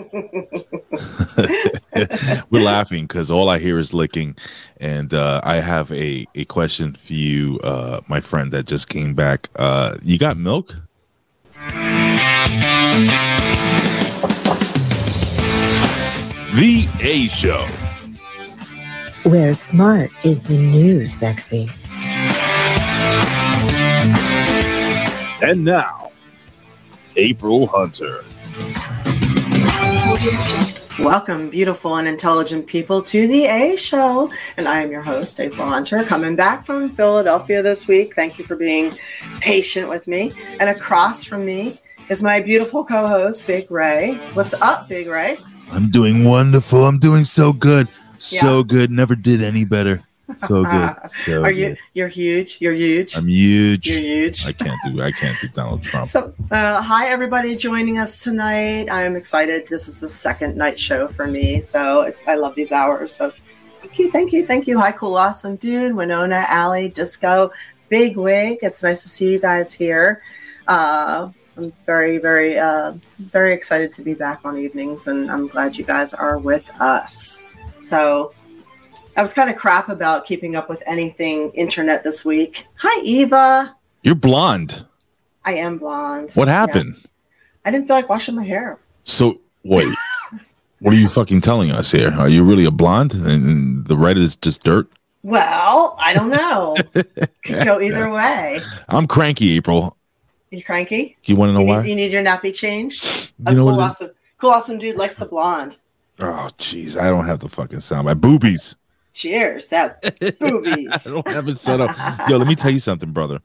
We're laughing because all I hear is licking, and uh, I have a a question for you, uh, my friend that just came back. Uh, you got milk? The A Show. Where smart is the new sexy. And now, April Hunter. Welcome, beautiful and intelligent people, to the A Show. And I am your host, April Hunter, coming back from Philadelphia this week. Thank you for being patient with me. And across from me is my beautiful co host, Big Ray. What's up, Big Ray? I'm doing wonderful. I'm doing so good. So Yeah. good. Never did any better. So good. So Are you? good. You're huge. You're huge. I'm huge. You're huge. I can't do I can't do Donald Trump. So, uh, hi everybody joining us tonight. I'm excited. This is the second night show for me, so I love these hours. So, thank you, thank you, thank you. Hi, cool, awesome dude, Winona, Allie, Disco, Big Wig. It's nice to see you guys here. Uh, I'm very, very, uh, very excited to be back on evenings, and I'm glad you guys are with us. So. I was kind of crap about keeping up with anything internet this week. Hi, Eva. You're blonde. I am blonde. What Yeah. happened? I didn't feel like washing my hair. So wait. what are you fucking telling us here? Are you really a blonde and the red is just dirt? Well, I don't know. Could go either way. I'm cranky, April. You cranky? You want to know You why? need, you need your nappy changed? A You know cool, what awesome, cool, awesome dude likes the blonde. Oh, jeez, I don't have the fucking sound. My boobies. Cheers. That I don't have it set up. Yo, let me tell you something, brother.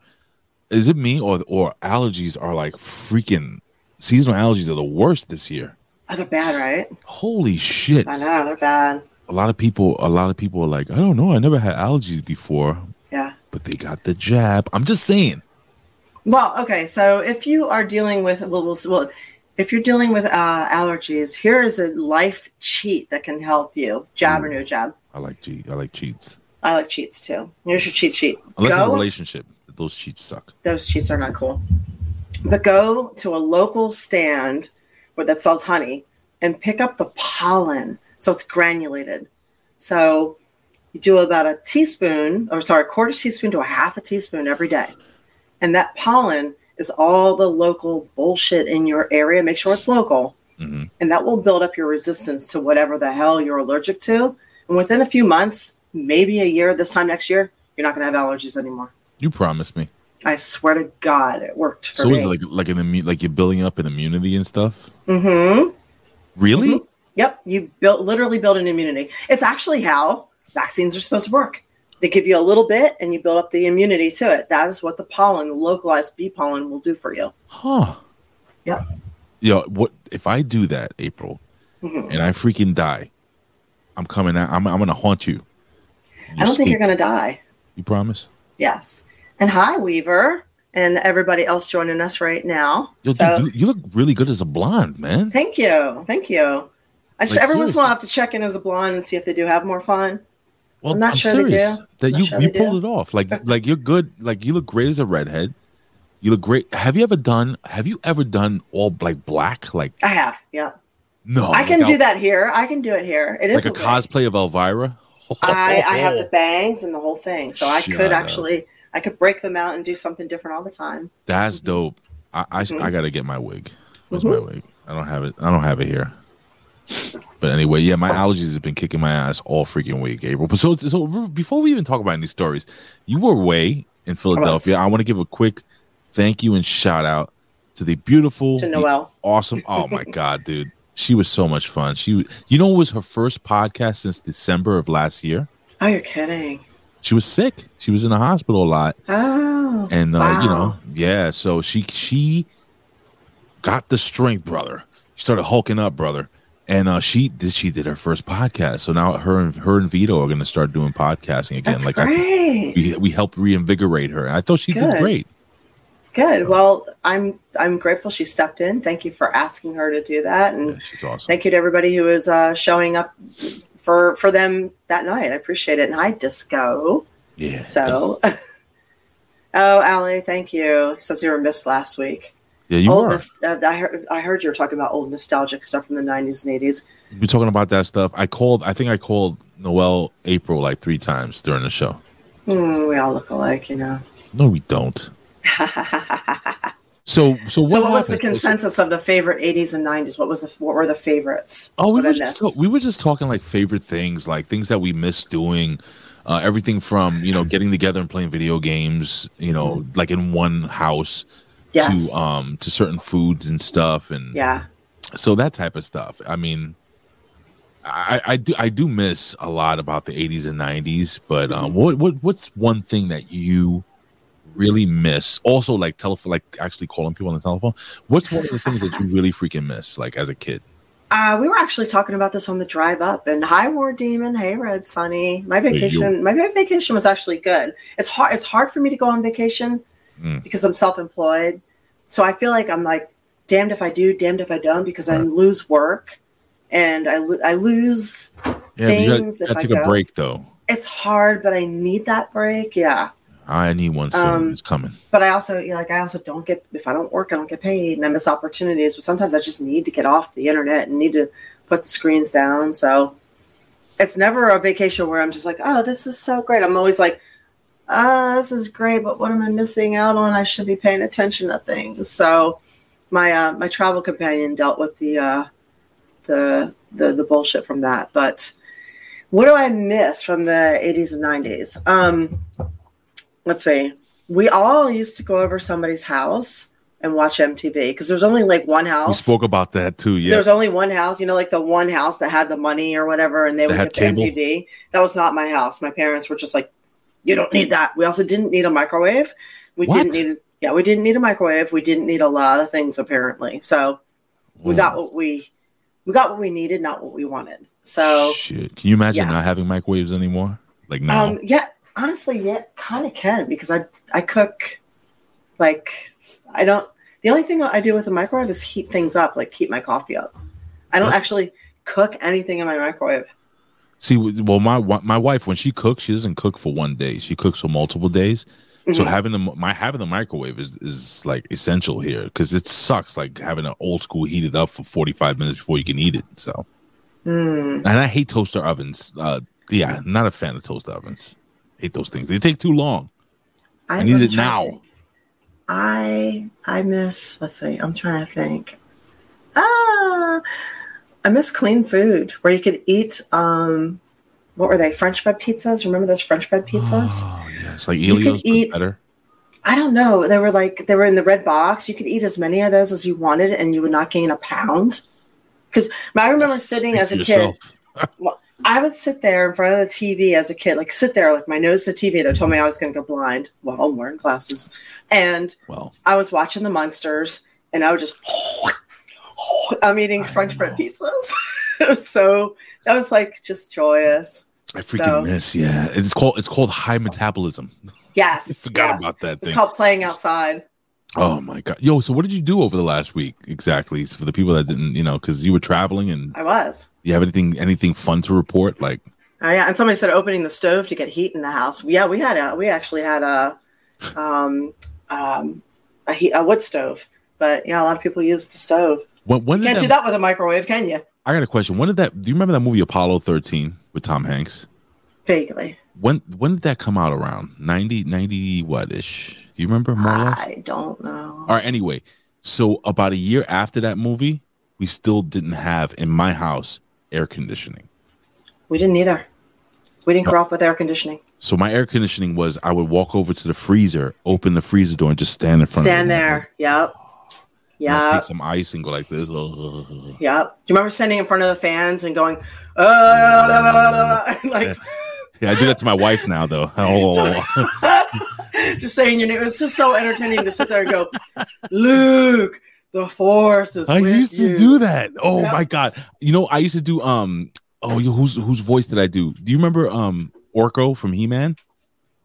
Is it me or or allergies are like freaking seasonal allergies are the worst this year? Oh, they're bad, right? Holy shit! I know they're bad. A lot of people, a lot of people are like, I don't know, I never had allergies before, Yeah. but they got the jab. I'm just saying. Well, okay. So if you are dealing with, well, we'll, well if you're dealing with uh, allergies, here is a life cheat that can help you. Jab or no jab. I like cheat. I like cheats. I like cheats too. Here's your cheat sheet. Unless in a relationship, those cheats suck. those cheats are not cool. But go to a local stand where that sells honey and pick up the pollen so it's granulated. So you do about a teaspoon, or sorry, a quarter teaspoon to a half a teaspoon every day. And that pollen is all the local bullshit in your area. Make sure it's local. Mhm. And that will build up your resistance to whatever the hell you're allergic to. And within a few months, maybe a year, this time next year, you're not going to have allergies anymore. You promised me. I swear to God, it worked for So me. is it like like an immu- like you're building up an immunity and stuff? mm-hmm. Really? Yep, you build literally build an immunity. It's actually how vaccines are supposed to work. They give you a little bit, and you build up the immunity to it. That is what the pollen, the localized bee pollen, will do for you. Huh. Yep. Yo, what if I do that, April, Mhm. and I freaking die? I'm coming out. I'm, I'm gonna haunt you. I don't think you're going to die. You promise? Yes. And hi, Weaver, and everybody else joining us right now. Yo, so dude, you, you look really good as a blonde, man. thank you, thank you. I just Like, every once in a while I have to check in as a blonde and see if they do have more fun. Well, I'm not sure they serious. do. That you sure you pulled do. it off. Like like you're good. Like you look great as a redhead. You look great. Have you ever done? Have you ever done all like black? Like I have, yeah. No, I can like do that here. I can do it here. It is Like a cosplay of Elvira. I, I have the bangs and the whole thing, so I Shut could up. actually I could break them out and do something different all the time. That's dope. I I, Mhm. I gotta get my wig. Where's Mhm. my wig? I don't have it. I don't have it here. But anyway, yeah, my allergies have been kicking my ass all freaking week, April. But so so before we even talk about any stories, you were away in Philadelphia. I want to give a quick thank you and shout out to the beautiful, To Noel, awesome. Oh my god, dude, she was so much fun. She, you know, it was her first podcast since December of last year. Oh, you're kidding. She was sick. She was in the hospital a lot Oh, and uh, wow. you know, yeah. So she she got the strength, brother. She started hulking up, brother, and uh, she did she did her first podcast. So now her and her and Vito are going to start doing podcasting again. that's like I, great. we we helped reinvigorate her. I thought she did great. Good. Well, I'm I'm grateful she stepped in. Thank you for asking her to do that, and Yeah, she's awesome. thank you to everybody who is uh, showing up for for them that night. I appreciate it. And hi, Disco. yeah. So, oh, Allie, thank you. Says you were missed last week. Yeah, you old were. uh, I heard I heard you were talking about old nostalgic stuff from the 90s and 80s. We're talking about that stuff. I called. I think I called Noel April like three times during the show. Hmm, we all look alike, you know. No, we don't. So, so what, so what was the consensus of the favorite 80s and 90s? What was the what were the favorites? Oh, we were just missed? we were just talking like favorite things, like things that we miss doing. Uh, everything from you know getting together and playing video games, you know, like in one house, Mm-hmm. Yes. to um to certain foods and stuff, and yeah. so that type of stuff. I mean, I, I do I do miss a lot about the '80s and '90s, but um, Mm-hmm. what what what's one thing that you really miss? Also, like telephone, like actually calling people on the telephone. What's one of the things that you really freaking miss, like as a kid? Uh, we were actually talking about this on the drive up, and hi, War Demon. Hey, Red Sunny. My vacation, my vacation was actually good. It's hard. It's hard for me to go on vacation Mm. because I'm self-employed. So I feel like I'm like damned if I do, damned if I don't, because I lose work and I lo- I lose. Yeah, you gotta, Things gotta I take a go. break though. It's hard, but I need that break. Yeah, I need one soon. Um, it's coming. but I also you know, like I also don't get if I don't work, I don't get paid, and I miss opportunities. But sometimes I just need to get off the internet and need to put the screens down. So it's never a vacation where I'm just like, oh, this is so great. I'm always like, ah, this is great, but what am I missing out on? I should be paying attention to things. So my uh, my travel companion dealt with the uh, the the the bullshit from that. But what do I miss from the 80s and 90s? Um, let's see. We all used to go over somebody's house and watch MTV because there was only like one house. We spoke about that too. Yeah, There was only one house, you know, like the one house that had the money or whatever, and they That would had cable? MTV. That was not my house. My parents were just like, "You don't need that." We also didn't need a microwave. We What? didn't need, yeah, we didn't need a microwave. We didn't need a lot of things apparently. So we Mm. got what we we got what we needed, not what we wanted. So Shit. Can you imagine not having microwaves anymore? Like now. um, yeah, honestly, yeah, kind of can because I I cook like I don't. The only thing I do with a microwave is heat things up, like keep my coffee up. I don't actually cook anything in my microwave. See, well, my my wife when she cooks, she doesn't cook for one day. She cooks for multiple days. So Mhm. having the my having the microwave is is like essential here because it sucks like having an old school heated up for forty five minutes before you can eat it. So Mm. and I hate toaster ovens. Uh, yeah, not a fan of toaster ovens. Hate those things. They take too long. I need I'm it now. I I miss. Let's see. I'm trying to think. Ah, I miss clean food where you could eat. Um, what were they? French bread pizzas. Remember those French bread pizzas? Oh yes, like You could Ellio's eat- better. I don't know. They were like they were in the red box. You could eat as many of those as you wanted, and you would not gain a pound. Because I remember sitting as a Speak kid. yourself. I would sit there in front of the TV as a kid, like sit there, like my nose to the TV. They told me I was going to go blind. Well, I'm wearing glasses, and Well, I was watching the monsters, and I would just. I'm eating French bread pizzas. so that was like just joyous. I freaking So- miss. Yeah, it's called it's called high metabolism. Yes, I forgot yes. about that It's called playing outside. Oh my god, yo! So what did you do over the last week exactly? So for the people that didn't, you know, because you were traveling and I was. You have anything anything fun to report? Like, Oh yeah, and somebody said opening the stove to get heat in the house. Yeah, we had a we actually had a um um a, heat, a wood stove, but yeah, a lot of people use the stove. when when You can't do that, that with a microwave, can you? I got a question. When did that? Do you remember that movie Apollo thirteen with Tom Hanks? Vaguely, When when did that come out? Around 90, 90 what ish? Do you remember more or less? I don't know. All right. Anyway, so about a year after that movie, we still didn't have in my house air conditioning. We didn't either. We didn't grow up with air conditioning. So my air conditioning was I would walk over to the freezer, open the freezer door, and just stand in front. Stand of it. Stand there. Yep. Yeah. Take some ice and go like this. Yep. Do you remember standing in front of the fans and going, uh, like Yeah, I do that to my wife now, though. Oh, just saying your name? It's just so entertaining to sit there and go, Luke, the force is I with used to you." do that. Oh Yep. my god! You know, I used to do. Um. Oh, you- whose whose voice did I do? Do you remember um Orko from He Man?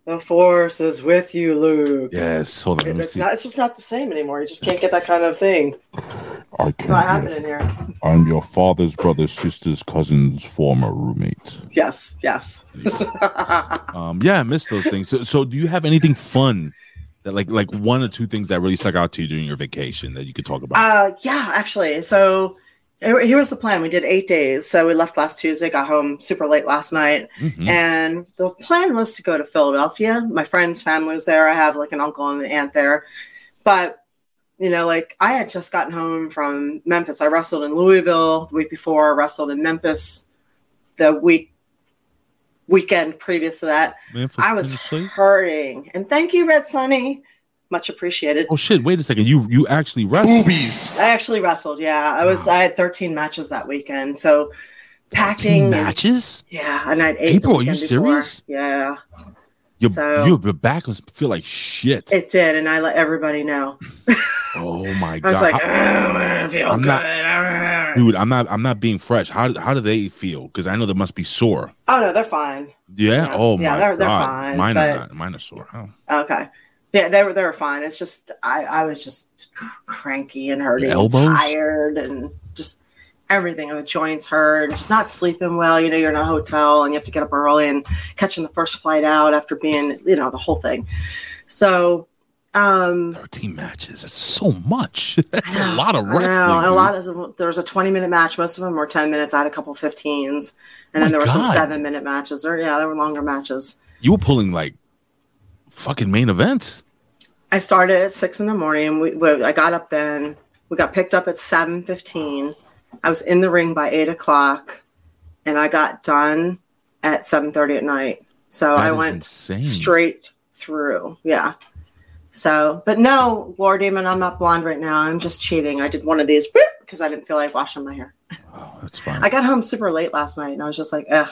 The force is with you, Luke. Yes. Hold on. Let It's not. It's just not the same anymore. You just can't get that kind of thing. I It's not happening here. I'm your father's brother's sister's cousin's former roommate. Yes. Yes. Um. Yeah, I miss those things. So, so do you have anything fun That like like one or two things that really stuck out to you during your vacation that you could talk about. Uh, yeah, actually. So here was the plan. We did eight days. So we left last Tuesday, got home super late last night. Mhm. And the plan was to go to Philadelphia. My friend's family was there. I have like an uncle and an aunt there. But, you know, like I had just gotten home from Memphis. I wrestled in Louisville the week before, I wrestled in Memphis the week weekend previous to that. Memphis I was Tennessee? hurting. And thank you, Red Sunny. Much appreciated. Oh shit! Wait a second. You you actually wrestled. I actually wrestled. Yeah, I was. I had 13 matches that weekend. So packing, and- matches. yeah, and I had eight. April, are you weekend before. serious? Yeah, Your So- your back was feel like shit. it did, and I let everybody know. oh my god! I was like, "Oh, I feel I'm good. not- dude, I'm not I'm not being fresh. How how do they feel? Because I know they must be sore. oh no, they're fine. Yeah. Yeah. Oh Yeah, my they're- they're god. fine, mine but- are not. Mine are sore. Oh. Okay. Yeah, they were they were fine. It's just I I was just cranky and hurting, and tired, and just everything. My joints hurt, just not sleeping well. You know, you're in a hotel and you have to get up early and catching the first flight out after being, you know, the whole thing. So, um, 13 matches. That's so much. That's a lot of I know, wrestling. a lot of there was a 20 minute match. Most of them were 10 minutes. I had a couple 15s, and then there were some seven minute matches. Or yeah, there were longer matches. you were pulling like fucking main events. I started at six in the morning. We, we I got up then. We got picked up at seven fifteen. I was in the ring by eight o'clock, and I got done at seven thirty at night. So That I went insane. straight through. Yeah. So, but no, War Demon, I'm not blonde right now. I'm just cheating. I did one of these because I didn't feel like washing my hair. Oh, that's fine. I got home super late last night and I was just like, ugh,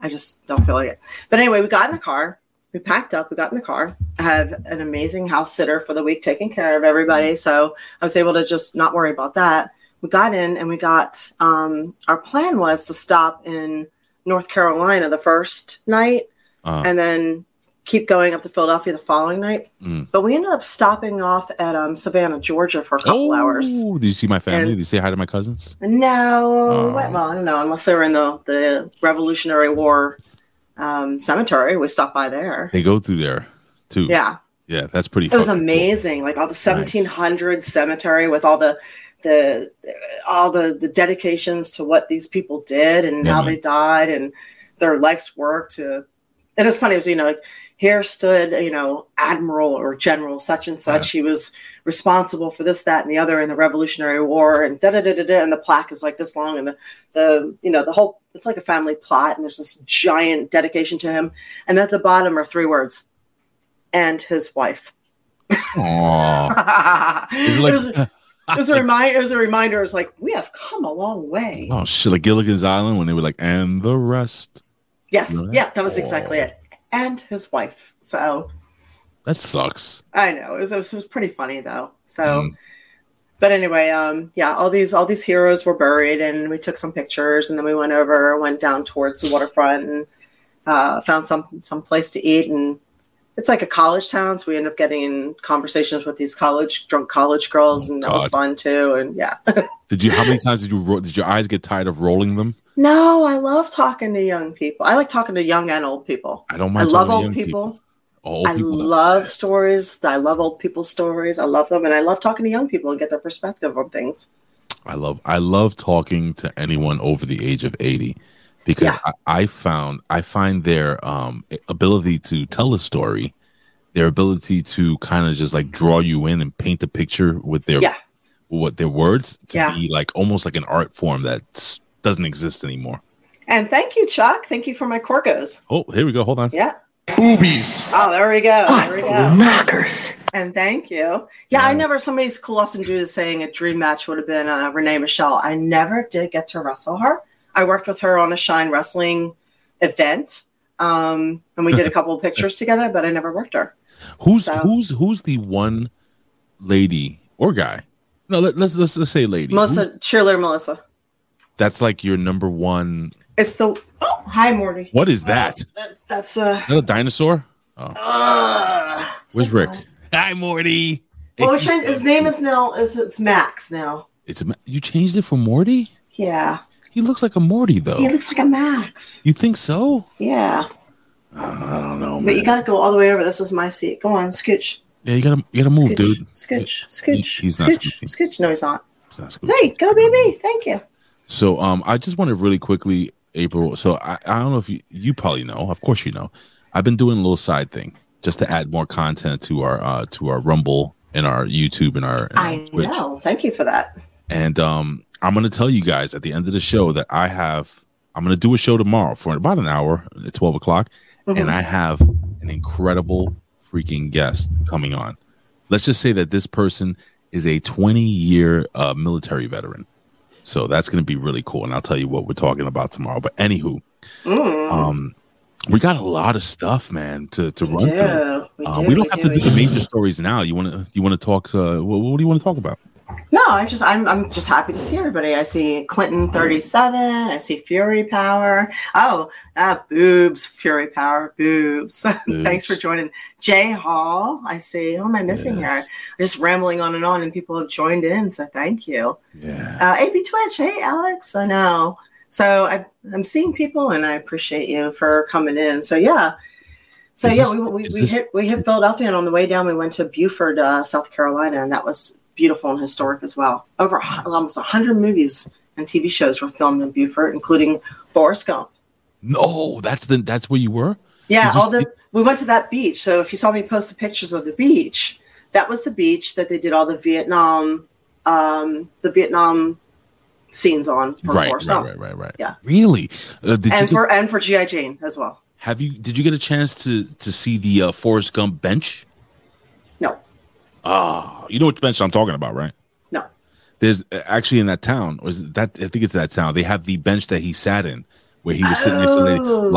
I just don't feel like it. But anyway, we got in the car. We packed up. We got in the car. I have an amazing house sitter for the week taking care of everybody. So I was able to just not worry about that. We got in and we got, um, our plan was to stop in North Carolina the first night Uh, and then keep going up to Philadelphia the following night. Mm. But we ended up stopping off at um, Savannah, Georgia for a couple hours. Oh, Did you see my family? And- Did you say hi to my cousins? No, Oh. well, I don't know. Unless they were in the the Revolutionary War um, cemetery, we stopped by there. They go through there too. Yeah, Yeah, that's pretty. it was fucking cool. amazing. Like all the 1700s cemetery with all the the all the the dedications to what these people did and Yeah, how mm-hmm. they died and their life's work to. And it's funny, it was you know like here stood you know admiral or general such and such. He was responsible for this, that, and the other in the Revolutionary War, and da da da da da. And the plaque is like this long, and the the you know the whole it's like a family plot, and there's this giant dedication to him, and at the bottom are three words, and his wife. Aw. Is it like, it was a reminder. It was a reminder. It's like we have come a long way. oh shit, like Gilligan's Island when they were like, and the rest. yes, you know that? yeah, that was exactly Oh. it. And his wife. So That sucks. I know it was, it was, it was pretty funny though. So, Mm. but anyway, um, yeah, all these all these heroes were buried, and we took some pictures, and then we went over, went down towards the waterfront, and uh, found some some place to eat, and it's like a college town, so we end up getting in conversations with these college drunk college girls, Oh, and that was fun too, and yeah. Did you? How many times did you? ro- Did your eyes get tired of rolling them? No, I love talking to young people. I like talking to young and old people. I don't mind. I love old people. Oh, old I people love stories. I love old people's stories. I love them, and I love talking to young people and get their perspective on things. I love I love talking to anyone over the age of 80 because Yeah. I, I found I find their um ability to tell a story, their ability to kind of just like draw you in and paint a picture with their Yeah. what their words to Yeah. be like almost like an art form that doesn't exist anymore. And thank you, Chuck. Thank you for my Corgos. Oh, here we go. Hold on. Yeah. Boobies. Oh, there we go. There we go. Knockers. And thank you. Yeah, I never. Somebody's colossal dude is saying a dream match would have been uh, Renee Michelle. I never did get to wrestle her. I worked with her on a Shine Wrestling event, um, and we did a couple of pictures together, but I never worked her. Who's So- who's who's the one lady or guy? No, let, let's let's let's say lady. Melissa, Who- cheerleader Melissa. that's like your number one. It's the oh hi Morty. What is that? That- that's uh, Is that a dinosaur? Oh, uh where's Rick? Hi, Morty. Well, It's- changed, his name is now is it's Max now. It's you changed it for Morty. Yeah, He looks like a Morty though. he looks like a Max. you think so? Yeah, Uh, I don't know, but you got to go all the way over. This is my seat. Go on, scooch. Yeah, you gotta you gotta move, Scooch, dude. Scooch, scooch, he's not scooch, scooching. scooch. No, he's not. It's not scooching. There go, baby. Thank you. So um I just wanted really quickly, April. So I, I don't know if you you probably know, of course you know. I've been doing a little side thing just to add more content to our uh to our Rumble and our YouTube and our, and I Twitch. know. Thank you for that. And um I'm gonna tell you guys at the end of the show that I have I'm gonna do a show tomorrow for about an hour at twelve o'clock, Mhm. and I have an incredible freaking guest coming on. Let's just say that this person is a 20 year uh, military veteran. So that's going to be really cool. And I'll tell you what we're talking about tomorrow. But anywho, Mm. um, we got a lot of stuff, man, to, to we run through. We, Uh, do, we don't have to we do the major stories now. You want to you want to talk? Uh, what, what do you want to talk about? No, I just I'm I'm just happy to see everybody. I see Clinton 37. I see Fury Power. Oh, ah, boobs, Fury Power, boobs. Thanks for joining. Jay Hall. I see. Who am I missing Yes. here? Just rambling on and on, and people have joined in. So thank you. Yeah. Uh, AB Twitch. Hey, Alex. I know. So I, I'm seeing people, and I appreciate you for coming in. So yeah. So Is yeah, this- we, we, we this- hit we hit Philadelphia, and on the way down, we went to Beaufort, uh, South Carolina, and that was beautiful and historic as well. Over a- almost hundred movies and TV shows were filmed in Beaufort, including Forrest Gump. No, that's the that's where you were. Yeah, all the we went to that beach. So if you saw me post the pictures of the beach, that was the beach that they did all the Vietnam, um, the Vietnam scenes on for Right, Forrest right, Gump. right, right, right. Yeah. Really? Uh, and for and for GI Jane as well. have you did you get a chance to to see the uh, Forrest Gump bench? Ah, you know what bench I'm talking about, right? no. There's uh, actually in that town, or is that I think it's that town. They have the bench that he sat in, where he was sitting next to the Oh.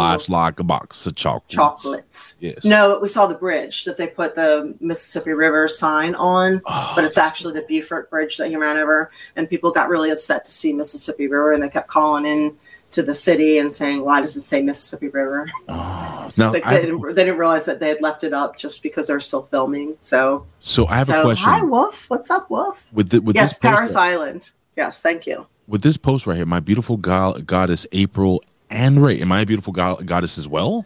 a box of chocolates. Chocolates. Yes. No, we saw the bridge that they put the Mississippi River sign on, Oh, but it's actually the Beaufort Bridge that he ran over. And people got really upset to see Mississippi River, and they kept calling in to the city and saying, "Why does it say Mississippi River?" Oh, like they, didn't, they didn't realize that they had left it up just because they're still filming. So, so I have so a question hi, Wolf. What's up, Wolf? with the, with yes, Parris right- Island. Yes, thank you. with this post right here. My beautiful go- goddess April and Ray. Am I a beautiful go- goddess as well?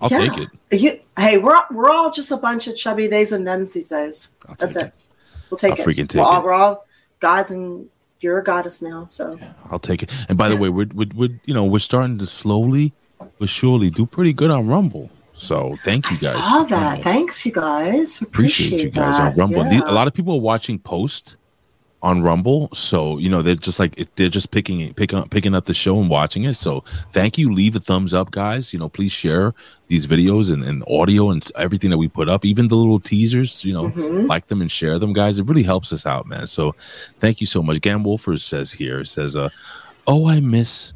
I'll Yeah. take it. You, hey, we're we're all just a bunch of chubby theys and thems these days. That's take it. We'll take I'll it. freaking take we're, all, it. we're all gods, and you're a goddess now. So I'll take it. And by the way, we're, we're, we're you know we're starting to slowly but surely do pretty good on Rumble. So thank you guys. saw that. Thanks, you guys. Appreciate you guys that. on Rumble. Yeah. A lot of people are watching post on Rumble, so you know they're just like they're just picking it, picking up, picking up the show and watching it. So thank you. Leave a thumbs up, guys. You know, please share these videos and, and audio and everything that we put up, even the little teasers. You know, Mhm. like them and share them, guys. It really helps us out, man. So thank you so much. Gan Wolfers says here says, uh, "Oh, I miss."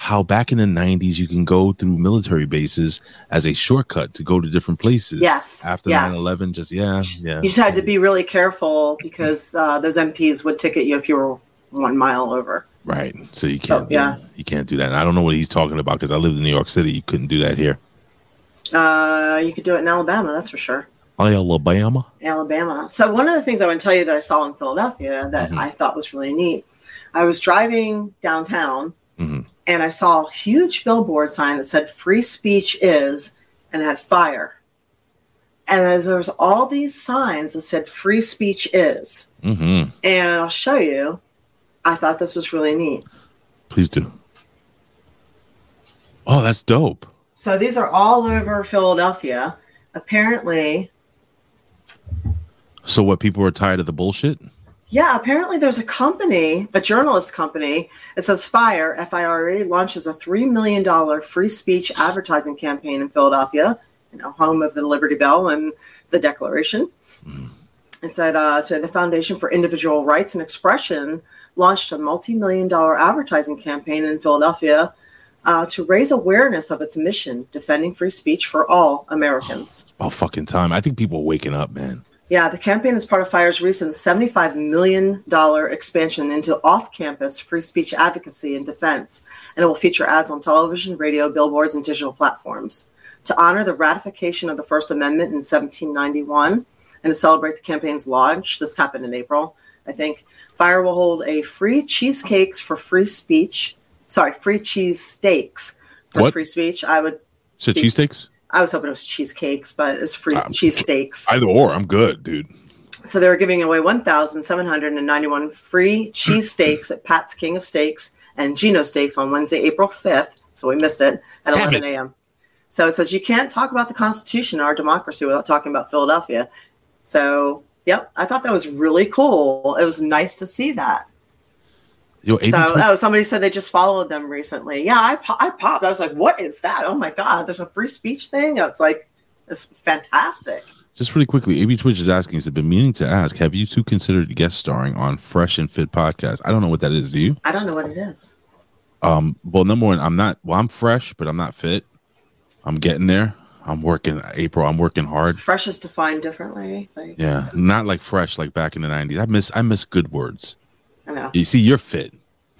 How back in the 90s you can go through military bases as a shortcut to go to different places. Yes, After yes. 9 11, just yeah, yeah. You just had to be really careful because uh, those MPs would ticket you if you were one mile over. Right. So you can't. Oh, yeah. You can't do that. And I don't know what he's talking about because I lived in New York City. You couldn't do that here. Uh, you could do it in Alabama, that's for sure. Alabama. Alabama. So one of the things I want to tell you that I saw in Philadelphia that Mhm. I thought was really neat. I was driving downtown Mhm. And I saw a huge billboard sign that said "Free speech is," and had fire. And as there was all these signs that said "Free speech is," Mm-hmm. and I'll show you. I thought this was really neat. Please do. Oh, that's dope. So these are all over Philadelphia. Apparently, So what? People are tired of the bullshit. Yeah, apparently there's a company, a journalist company. It says Fire, F I R E, launches a $3 million free speech advertising campaign in Philadelphia, you know, home of the Liberty Bell and the Declaration. It said uh, so the Foundation for Individual Rights and Expression launched a multi million dollar advertising campaign in Philadelphia uh, to raise awareness of its mission, defending free speech for all Americans. Oh, fucking time. I think people are waking up, man. Yeah, the campaign is part of FIRE's recent $75 million expansion into off campus free speech advocacy and defense, and it will feature ads on television, radio, billboards, and digital platforms. To honor the ratification of the First Amendment in 1791 and to celebrate the campaign's launch, this happened in April, I think, FIRE will hold a free cheesecakes for free speech, sorry, free cheese steaks for What? free speech. I would So cheesesteaks? I was hoping it was cheesecakes, but it was free Um, cheesesteaks. Either or, I'm good, dude. So they were giving away 1,791 free cheesesteaks at Pat's King of Steaks and Geno Steaks on Wednesday, April 5th. So we missed it at Damn 11 a.m. So it says you can't talk about the Constitution or our democracy without talking about Philadelphia. So, yep, I thought that was really cool. It was nice to see that. Yo, So, oh, somebody said they just followed them recently. Yeah, I, po- I popped. I was like, what is that? Oh my God, there's a free speech thing. It's like, it's fantastic. just really quickly, AB Twitch is asking, has it been meaning to ask, have you two considered guest starring on Fresh and Fit podcast? I don't know what that is. Do you? I don't know what it is. Um, well, number one, I'm not. Well, I'm fresh, but I'm not fit. I'm getting there. I'm working. April, I'm working hard. Fresh is defined differently. Like, Yeah, not like fresh like back in the '90s. I miss. I miss good words. I know. You see, you're fit.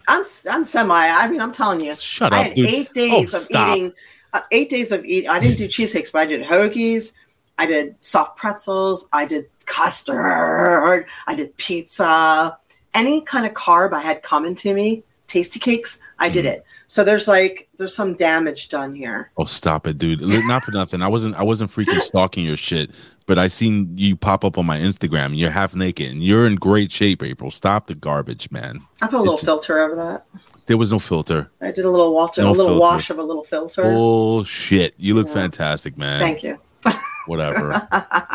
I'm I'm semi. I mean, I'm telling you, Shut I up, had dude. eight days Oh, of stop. eating. Uh, eight days of eating. I didn't do cheesecakes, but I did hoagies. I did soft pretzels. I did custard. I did pizza. Any kind of carb I had coming to me. Tastykakes. I did Mhm. it. So there's like there's some damage done here. Oh, stop it, dude. Not for nothing. I wasn't. I wasn't freaking stalking your shit, but I seen you pop up on my Instagram. You're half naked and you're in great shape, April. Stop the garbage, man. I put a little It's- filter over that. There was no filter. I did a little water, No a little filter. wash of a little filter. Bullshit. You look Yeah. fantastic, man. Thank you. Whatever.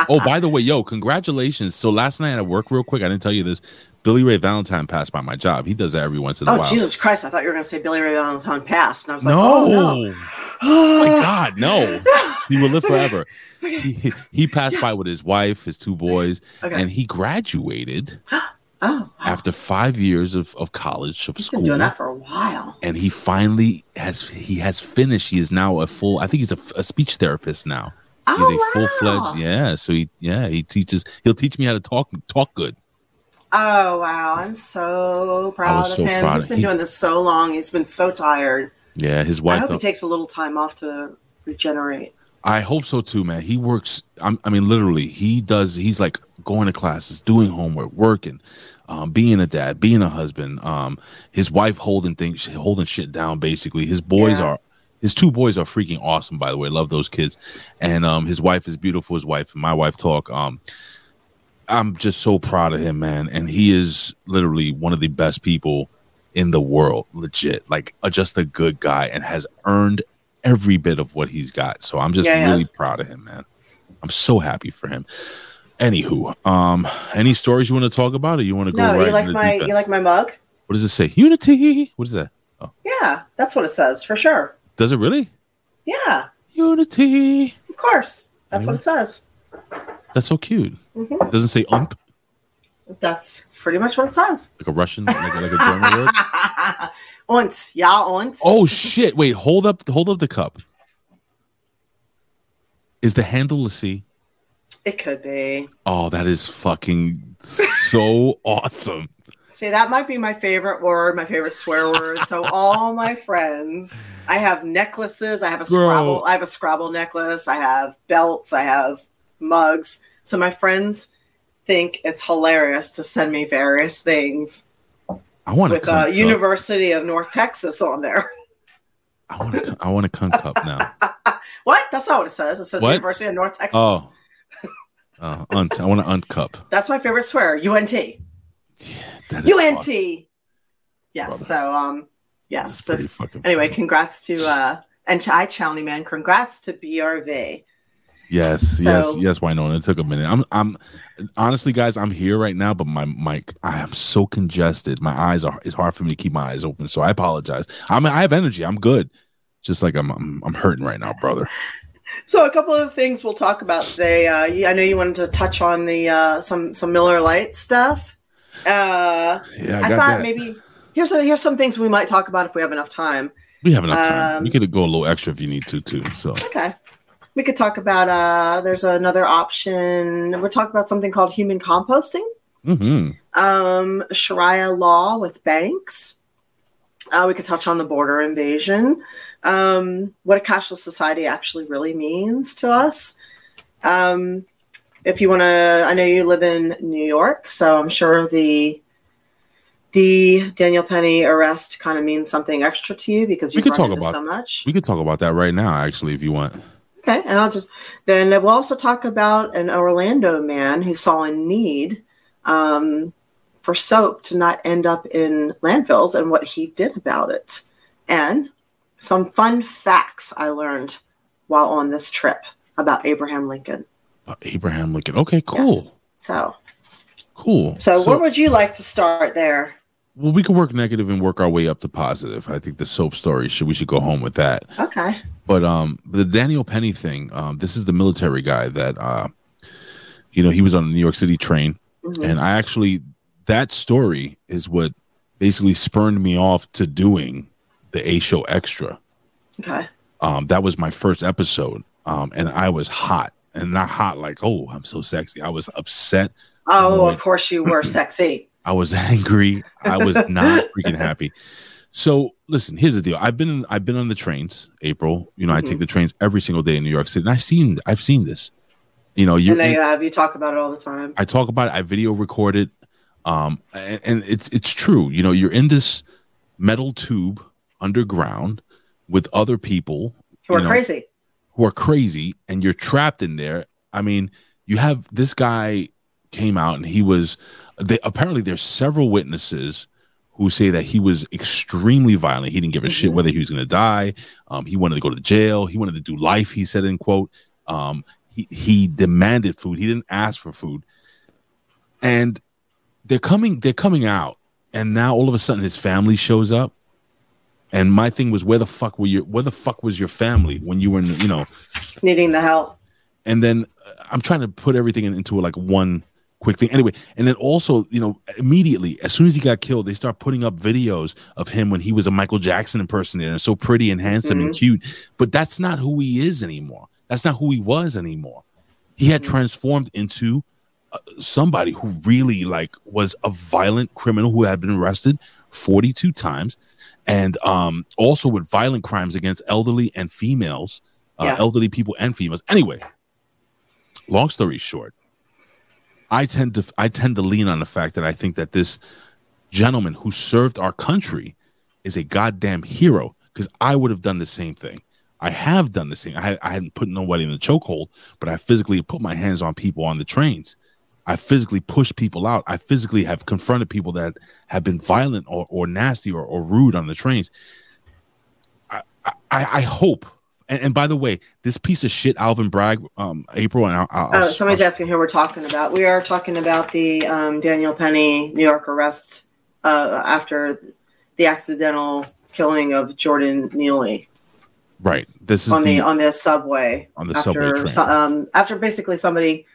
oh, by the way, yo, congratulations. So last night at work, real quick, I didn't tell you this. Billy Ray Valentine passed by my job. He does that every once in a Oh while. Jesus Christ! I thought you were going to say Billy Ray Valentine passed, and I was like, no. oh no. Oh my God, no. He will live forever. Okay. He, he passed Yes. by with his wife, his two boys, Okay. and he graduated oh, wow. after five years of, of college of he's school. been doing that for a while. and he finally has he has finished. He is now a full. I think he's a, a speech therapist now. He's oh, a full wow. fledged. Yeah. So he yeah he teaches. He'll teach me how to talk talk good. Oh wow! I'm so proud of so him. proud He's been he- doing this so long. He's been so tired. Yeah. His wife. I hope he takes a little time off to regenerate. I hope so too, man. He works. I'm, I mean, literally, he does. He's like going to classes, doing homework, working, um, being a dad, being a husband. Um, his wife holding things, holding shit down. Basically, his boys Yeah. are. His two boys are freaking awesome, by the way. Love those kids, and um, his wife is beautiful. His wife and my wife talk. Um, I'm just so proud of him, man. And he is literally one of the best people in the world, legit. Like uh, just a good guy, and has earned every bit of what he's got. So I'm just Yeah, really proud of him, man. I'm so happy for him. Anywho, um, any stories you want to talk about, or you want to go No, right you like my you like my mug? What does it say? Unity. What is that? Oh. Yeah, that's what it says for sure. Does it really? Yeah, Unity. of course. That's what it says. That's so cute. Mhm. Doesn't say unt That's pretty much what it says. like a Russian, like, a- like a German word. und, ja, und. Oh shit! Wait, hold up, hold up the cup. Is the handle a C? It could be. Oh, that is fucking so awesome. See, that might be my favorite word, my favorite swear word. So all my friends, I have necklaces, I have a Girl. Scrabble, I have a Scrabble necklace, I have belts, I have mugs. So my friends think it's hilarious to send me various things I want with a uh. University of North Texas on there. I want a, I want a cunt cup now. What? That's not what it says. It says What? University of North Texas. Oh, uh, unt. I want an unt cup. That's my favorite swear. UNT. UNT. awesome. Yes. Brother. So um yes. So anyway, funny. congrats to uh and to I Chowney man, congrats to BRV. yes, so- yes, yes. Why not? It took a minute. I'm, I'm honestly, guys. I'm here right now, but my mic. I am so congested. My eyes are. It's hard for me to keep my eyes open. So I apologize. I'm. I have energy. I'm good. Just like I'm. I'm, I'm hurting right now, brother. So a couple of things we'll talk about today. Uh, I know you wanted to touch on the uh, some some Miller Lite stuff. Uh, Yeah, I, I, got thought that. maybe here's some, here's some things we might talk about if we have enough time. we have enough time. um, we could go a little extra if you need to, too. So Okay. We could talk about uh, there's another option. We're talking about something called human composting. hmm um, Sharia law with banks. Uh, we could touch on the border invasion, um, what a cashless society actually really means to us. Um, if you want to, I know you live in New York, so I'm sure the the Daniel Penny arrest kind of means something extra to you because you could talk about- so much. we could talk about that right now, actually, if you want. Okay, and I'll just then we'll also talk about an Orlando man who saw a need um, for soap to not end up in landfills and what he did about it, and some fun facts I learned while on this trip about Abraham Lincoln. Uh, Abraham Lincoln. Okay, cool, Yes. So, cool. so, where would you like to start there? well, we can work negative and work our way up to positive. I think the soap story should we should go home with that. Okay. But um, the Daniel Penny thing. Um, this is the military guy that uh, you know, he was on the New York City train, Mhm. and I actually that story is what basically spurned me off to doing the A Show Extra. Okay. Um, that was my first episode, um, and I was hot, and not hot like oh I'm so sexy. I was upset. Oh, of course you were sexy. I was angry. I was not freaking happy. So listen, here's the deal. I've been I've been on the trains, April. You know, I Mhm. take the trains every single day in New York City, and I've seen I've seen this. You know, you and they have you talk about it all the time. I talk about it. I video record it, um, and, and it's it's true. You know, you're in this metal tube underground with other people who are know, crazy. Who are crazy, and you're trapped in there. I mean, you have this guy came out, and he was. They apparently there's several witnesses who say that he was extremely violent. He didn't give a shit Mhm. whether he was going to die. Um, he wanted to go to jail. He wanted to do life. He said in quote. Um, he he demanded food. He didn't ask for food, and they're coming. They're coming out, and now all of a sudden his family shows up. And my thing was, where the fuck were you? Where the fuck was your family when you were in? You know, Needing the help. and then uh, I'm trying to put everything in, into like one quick thing. Anyway, and then also, you know, immediately as soon as he got killed, they start putting up videos of him when he was a Michael Jackson impersonator, so pretty and handsome and cute. But that's not who he is anymore. That's not who he was anymore. He had Mhm. transformed into uh, somebody who really like was a violent criminal who had been arrested 42 times and um also with violent crimes against elderly and females uh, Yeah. elderly people and females. Anyway long story short i tend to i tend to lean on the fact that i think that this gentleman who served our country is a goddamn hero because i would have done the same thing. I have done the same. I, I hadn't put nobody in the chokehold but i physically put my hands on people on the trains i physically pushed people out i physically have confronted people that have been violent or, or nasty or, or rude on the trains i i, I hope and, and by the way, this piece of shit, Alvin Bragg, um, April, and I'll, I'll, Oh, somebody's asking who we're talking about. We are talking about the um, Daniel Penny New York arrest uh, after the accidental killing of Jordan Neely right. This is on the, the, on the subway. on the subway train. um, after basically somebody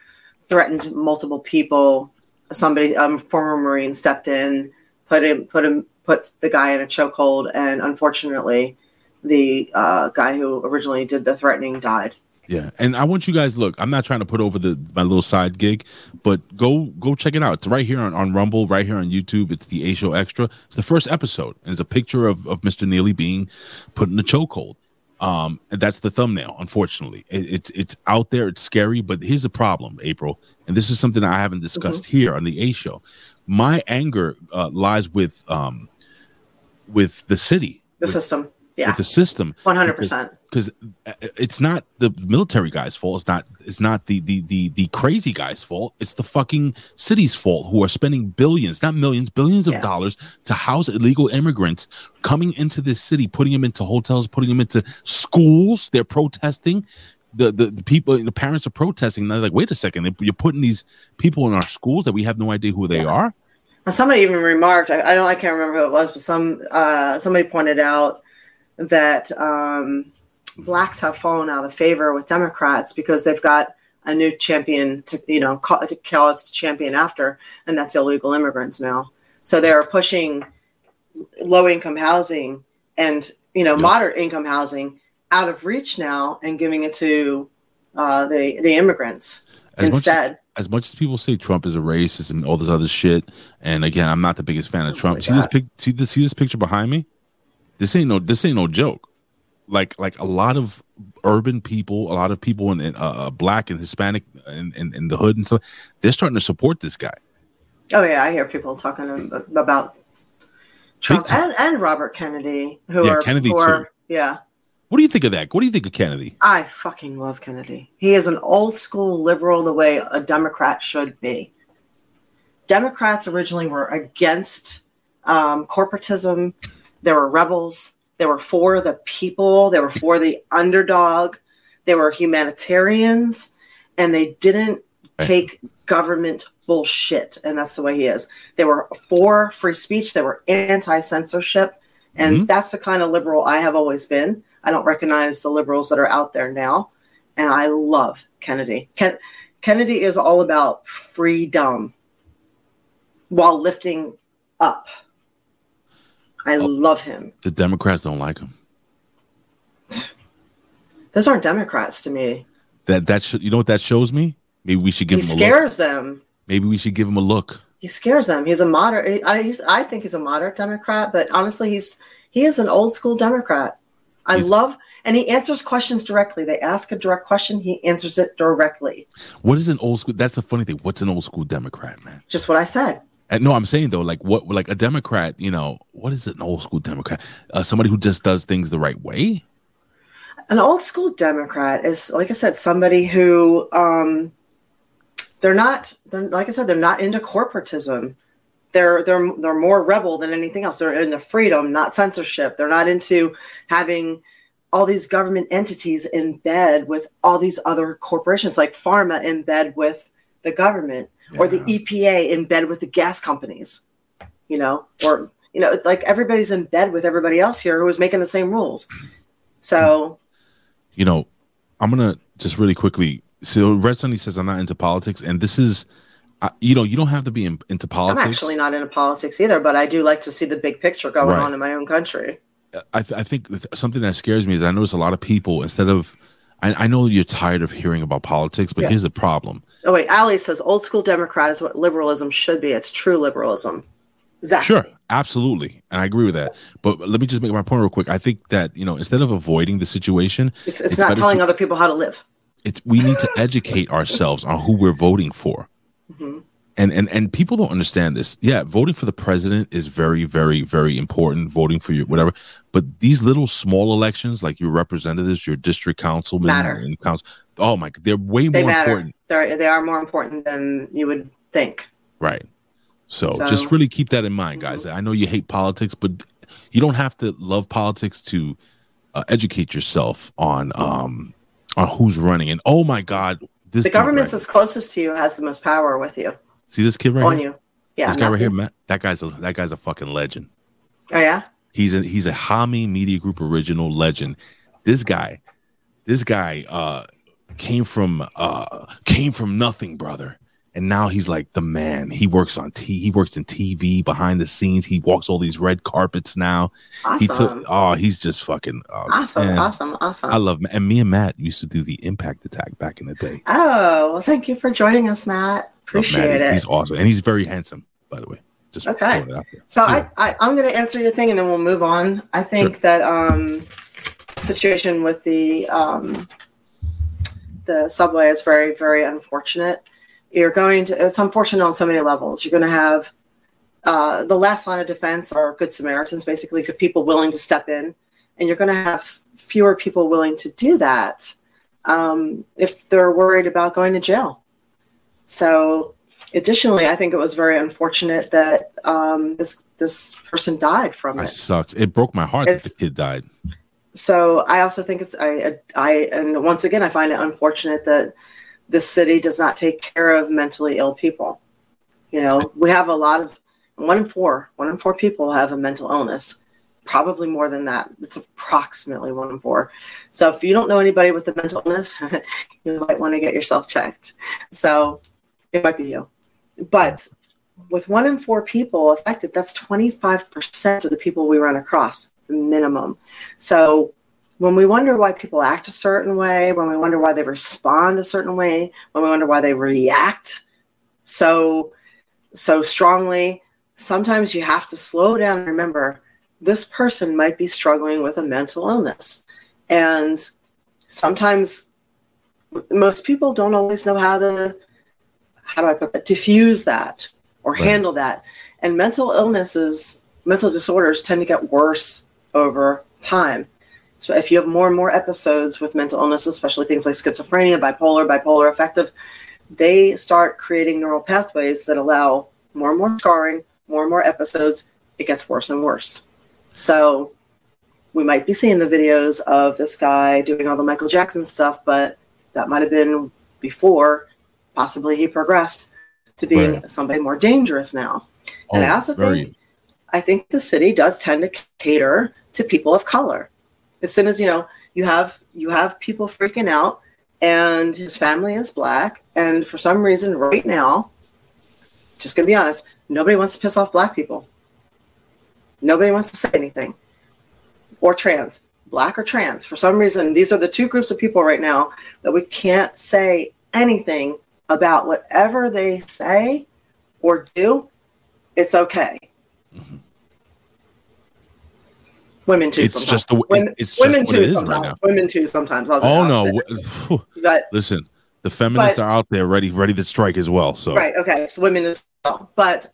threatened multiple people. Somebody, um, former Marine, stepped in, put him, put him, puts the guy in a chokehold, and unfortunately, the uh, guy who originally did the threatening died. Yeah, and I want you guys look. I'm not trying to put over the my little side gig, but go go check it out. It's right here on, on Rumble, right here on YouTube. It's the A Show Extra. It's the first episode, and it's a picture of, of Mr. Neely being put in a chokehold. Um, and that's the thumbnail. Unfortunately, it, it's it's out there. It's scary, but here's the problem, April, and this is something I haven't discussed here on the A Show. My anger uh, lies with um with the city, The with, system, yeah, with the system, one hundred percent. because it's not the military guy's fault. It's not. It's not the the the the crazy guy's fault. It's the fucking city's fault who are spending billions, not millions, billions of Yeah. dollars to house illegal immigrants coming into this city, putting them into hotels, putting them into schools. They're protesting. The, the, the people the parents are protesting and they're like wait a second you're putting these people in our schools that we have no idea who they Yeah. are Now, somebody even remarked, I, I don't, I can't remember who it was, but some uh, somebody pointed out that um, blacks have fallen out of favor with Democrats because they've got a new champion to you know call, to call us champion after, and that's illegal immigrants now. So they're pushing low income housing and you know Yeah. moderate income housing out of reach now and giving it to uh, the the immigrants as much instead. as much as people say Trump is a racist and all this other shit, and again, I'm not the biggest fan of Oh Trump. See this pic? See this? See this picture behind me? This ain't no. This ain't no joke. Like like a lot of urban people, a lot of people in, in uh, uh, black and Hispanic in, in, in the hood and stuff, they're starting to support this guy. Oh yeah, I hear people talking about Trump and, and Robert Kennedy, who Yeah, are Kennedy who too. are, yeah, What do you think of that? What do you think of Kennedy? I fucking love Kennedy. He is an old school liberal the way a Democrat should be. Democrats originally were against um, corporatism. They were rebels. There were for the people. They were for the underdog. They were humanitarians, and they didn't take government bullshit. And that's the way he is. They were for free speech. They were anti censorship, and Mhm. that's the kind of liberal I have always been. I don't recognize the liberals that are out there now, and I love Kennedy. Ken- Kennedy is all about freedom while lifting up. I Oh. love him. The Democrats don't like him. Those aren't Democrats to me. That that sh- you know what that shows me? Maybe we should give he him a look. He scares them. Maybe we should give him a look. He scares them. He's a moderate. I, he's, I think he's a moderate Democrat, but honestly, he's he is an old school Democrat. I He's- love, and he answers questions directly. They ask a direct question, he answers it directly. What is an old school? That's the funny thing. What's an old school Democrat, man? Just what I said. And no, I'm saying though, like what, like a Democrat, you know, what is an old school Democrat? Uh, somebody who just does things the right way. An old school Democrat is, like I said, somebody who um, they're not. They're like I said, they're not into corporatism. They're they're they're more rebel than anything else. They're into freedom, not censorship. They're not into having all these government entities in bed with all these other corporations, like pharma in bed with the government, or the EPA in bed with the gas companies. You know, or you know, like everybody's in bed with everybody else here who is making the same rules. So you know, I'm gonna just really quickly. So Red Sunny says I'm not into politics, and this is, uh, you know, you don't have to be in, into politics. I'm actually not into politics either, but I do like to see the big picture going Right. on in my own country. I, th- I think th- something that scares me is I notice a lot of people instead of. I, I know you're tired of hearing about politics, but Yeah. here's the problem. Oh wait, Ali says old school Democrat is what liberalism should be. It's true liberalism. Exactly. Sure, absolutely, and I agree with that. But let me just make my point real quick. I think that you know instead of avoiding the situation, It's, it's, It's not telling to- other people how to live. it's we need to educate ourselves on who we're voting for. Mhm. And and and people don't understand this. Yeah, voting for the president is very very very important. Voting for your whatever, but these little small elections, like your representatives, your district councilmen, Matter. and council, oh my, they're way They more matter. important. They're, they are more important than you would think. Right. So, So- just really keep that in mind, guys. I know you hate politics, but you don't have to love politics to uh, educate yourself on um on who's running. And oh my God, this The government right- that's closest to you has the most power with you see this kid right on here. you. Yeah. this guy right here, Matt. That guy's a that guy's a fucking legend. Oh yeah. He's a he's a Hami Media Group original legend. This guy, this guy uh came from uh came from nothing, brother. And now he's like the man. He works on T he works in TV behind the scenes. He walks all these red carpets now. Awesome. He took oh, he's just fucking oh, awesome. man. Awesome. Awesome. I love and me and Matt used to do the impact attack back in the day. oh well, thank you for joining us, Matt. Appreciate it. He's awesome. And he's very handsome, by the way. Just Okay. it. So Yeah. I, I I'm going to answer your thing and then we'll move on. I think that um situation with the um the subway is very very unfortunate. You're going to it's unfortunate on so many levels. You're going to have uh, the last line of defense are good Samaritans, basically good people willing to step in, and you're going to have fewer people willing to do that um, if they're worried about going to jail. So additionally, I think it was very unfortunate that um, this this person died from I it. sucks. It broke my heart that the kid died. So I also think it's I I and once again I find it unfortunate that this city does not take care of mentally ill people. You know, we have a lot of one in four one in four people have a mental illness. Probably more than that. It's approximately one in four. So if you don't know anybody with a mental illness, you might want to get yourself checked. So it might be you. But with one in four people affected, that's 25% of the people we run across, minimum. So when we wonder why people act a certain way, when we wonder why they respond a certain way, when we wonder why they react so so strongly, sometimes you have to slow down and remember this person might be struggling with a mental illness. And sometimes most people don't always know how to how do I put that diffuse that or Right. handle that. And mental illnesses, mental disorders tend to get worse over time. So if you have more and more episodes with mental illness, especially things like schizophrenia, bipolar, bipolar affective, they start creating neural pathways that allow more and more scarring, more and more episodes. It gets worse and worse. So we might be seeing the videos of this guy doing all the Michael Jackson stuff, but that might have been before possibly he progressed to being right. somebody more dangerous now. Oh, and I oh, also very... I think the city does tend to cater to people of color. As soon as you know you have you have people freaking out and his family is black and for some reason right now just gonna be honest nobody wants to piss off black people. Nobody wants to say anything. Or trans black or trans. For some reason these are the two groups of people right now that we can't say anything about. Whatever they say or do it's okay mm-hmm. Women too. It's sometimes. just the women, it's women too sometimes. Right women too sometimes. I'll, oh I'll no! But, Listen, the feminists but, are out there ready, ready to strike as well. So right, okay. So women as well, but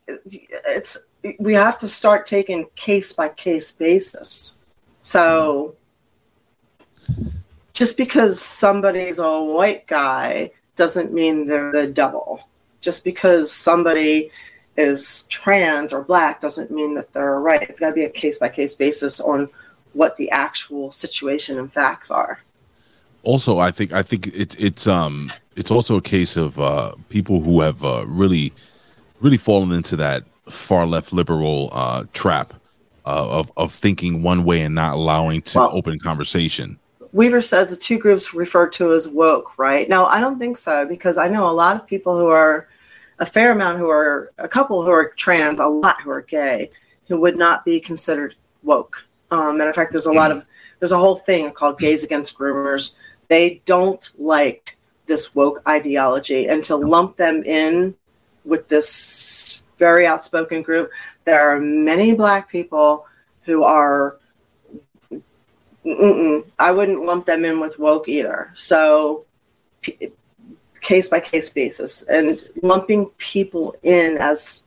it's we have to start taking case by case basis. So just because somebody's a white guy doesn't mean they're the devil. Just because somebody is trans or black doesn't mean that they're right. It's got to be a case by case basis on what the actual situation and facts are. Also, I think I think it's it's um it's also a case of uh, people who have uh, really really fallen into that far left liberal uh, trap uh, of of thinking one way and not allowing to well, open conversation. Weaver says the two groups referred to as woke, right? Now, I don't think so because I know a lot of people who are a fair amount who are a couple who are trans, a lot who are gay, who would not be considered woke. Um, matter of fact, there's a lot of there's a whole thing called gays against groomers. They don't like this woke ideology, and to lump them in with this very outspoken group, there are many black people who are. I wouldn't lump them in with woke either. So case by case basis and lumping people in as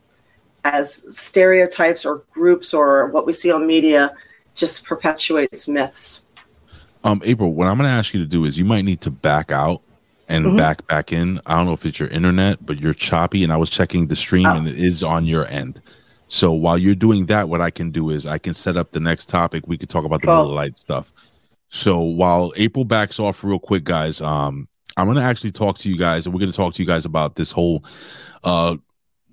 as stereotypes or groups or what we see on media just perpetuates myths. Um, April, what I'm going to ask you to do is you might need to back out and mm-hmm. back back in. I don't know if it's your internet, but you're choppy, and I was checking the stream, oh. and it is on your end. So while you're doing that, what I can do is I can set up the next topic. We could talk about the cool. Miller Lite stuff. So while April backs off real quick, guys, um, I'm going to actually talk to you guys, and we're going to talk to you guys about this whole uh,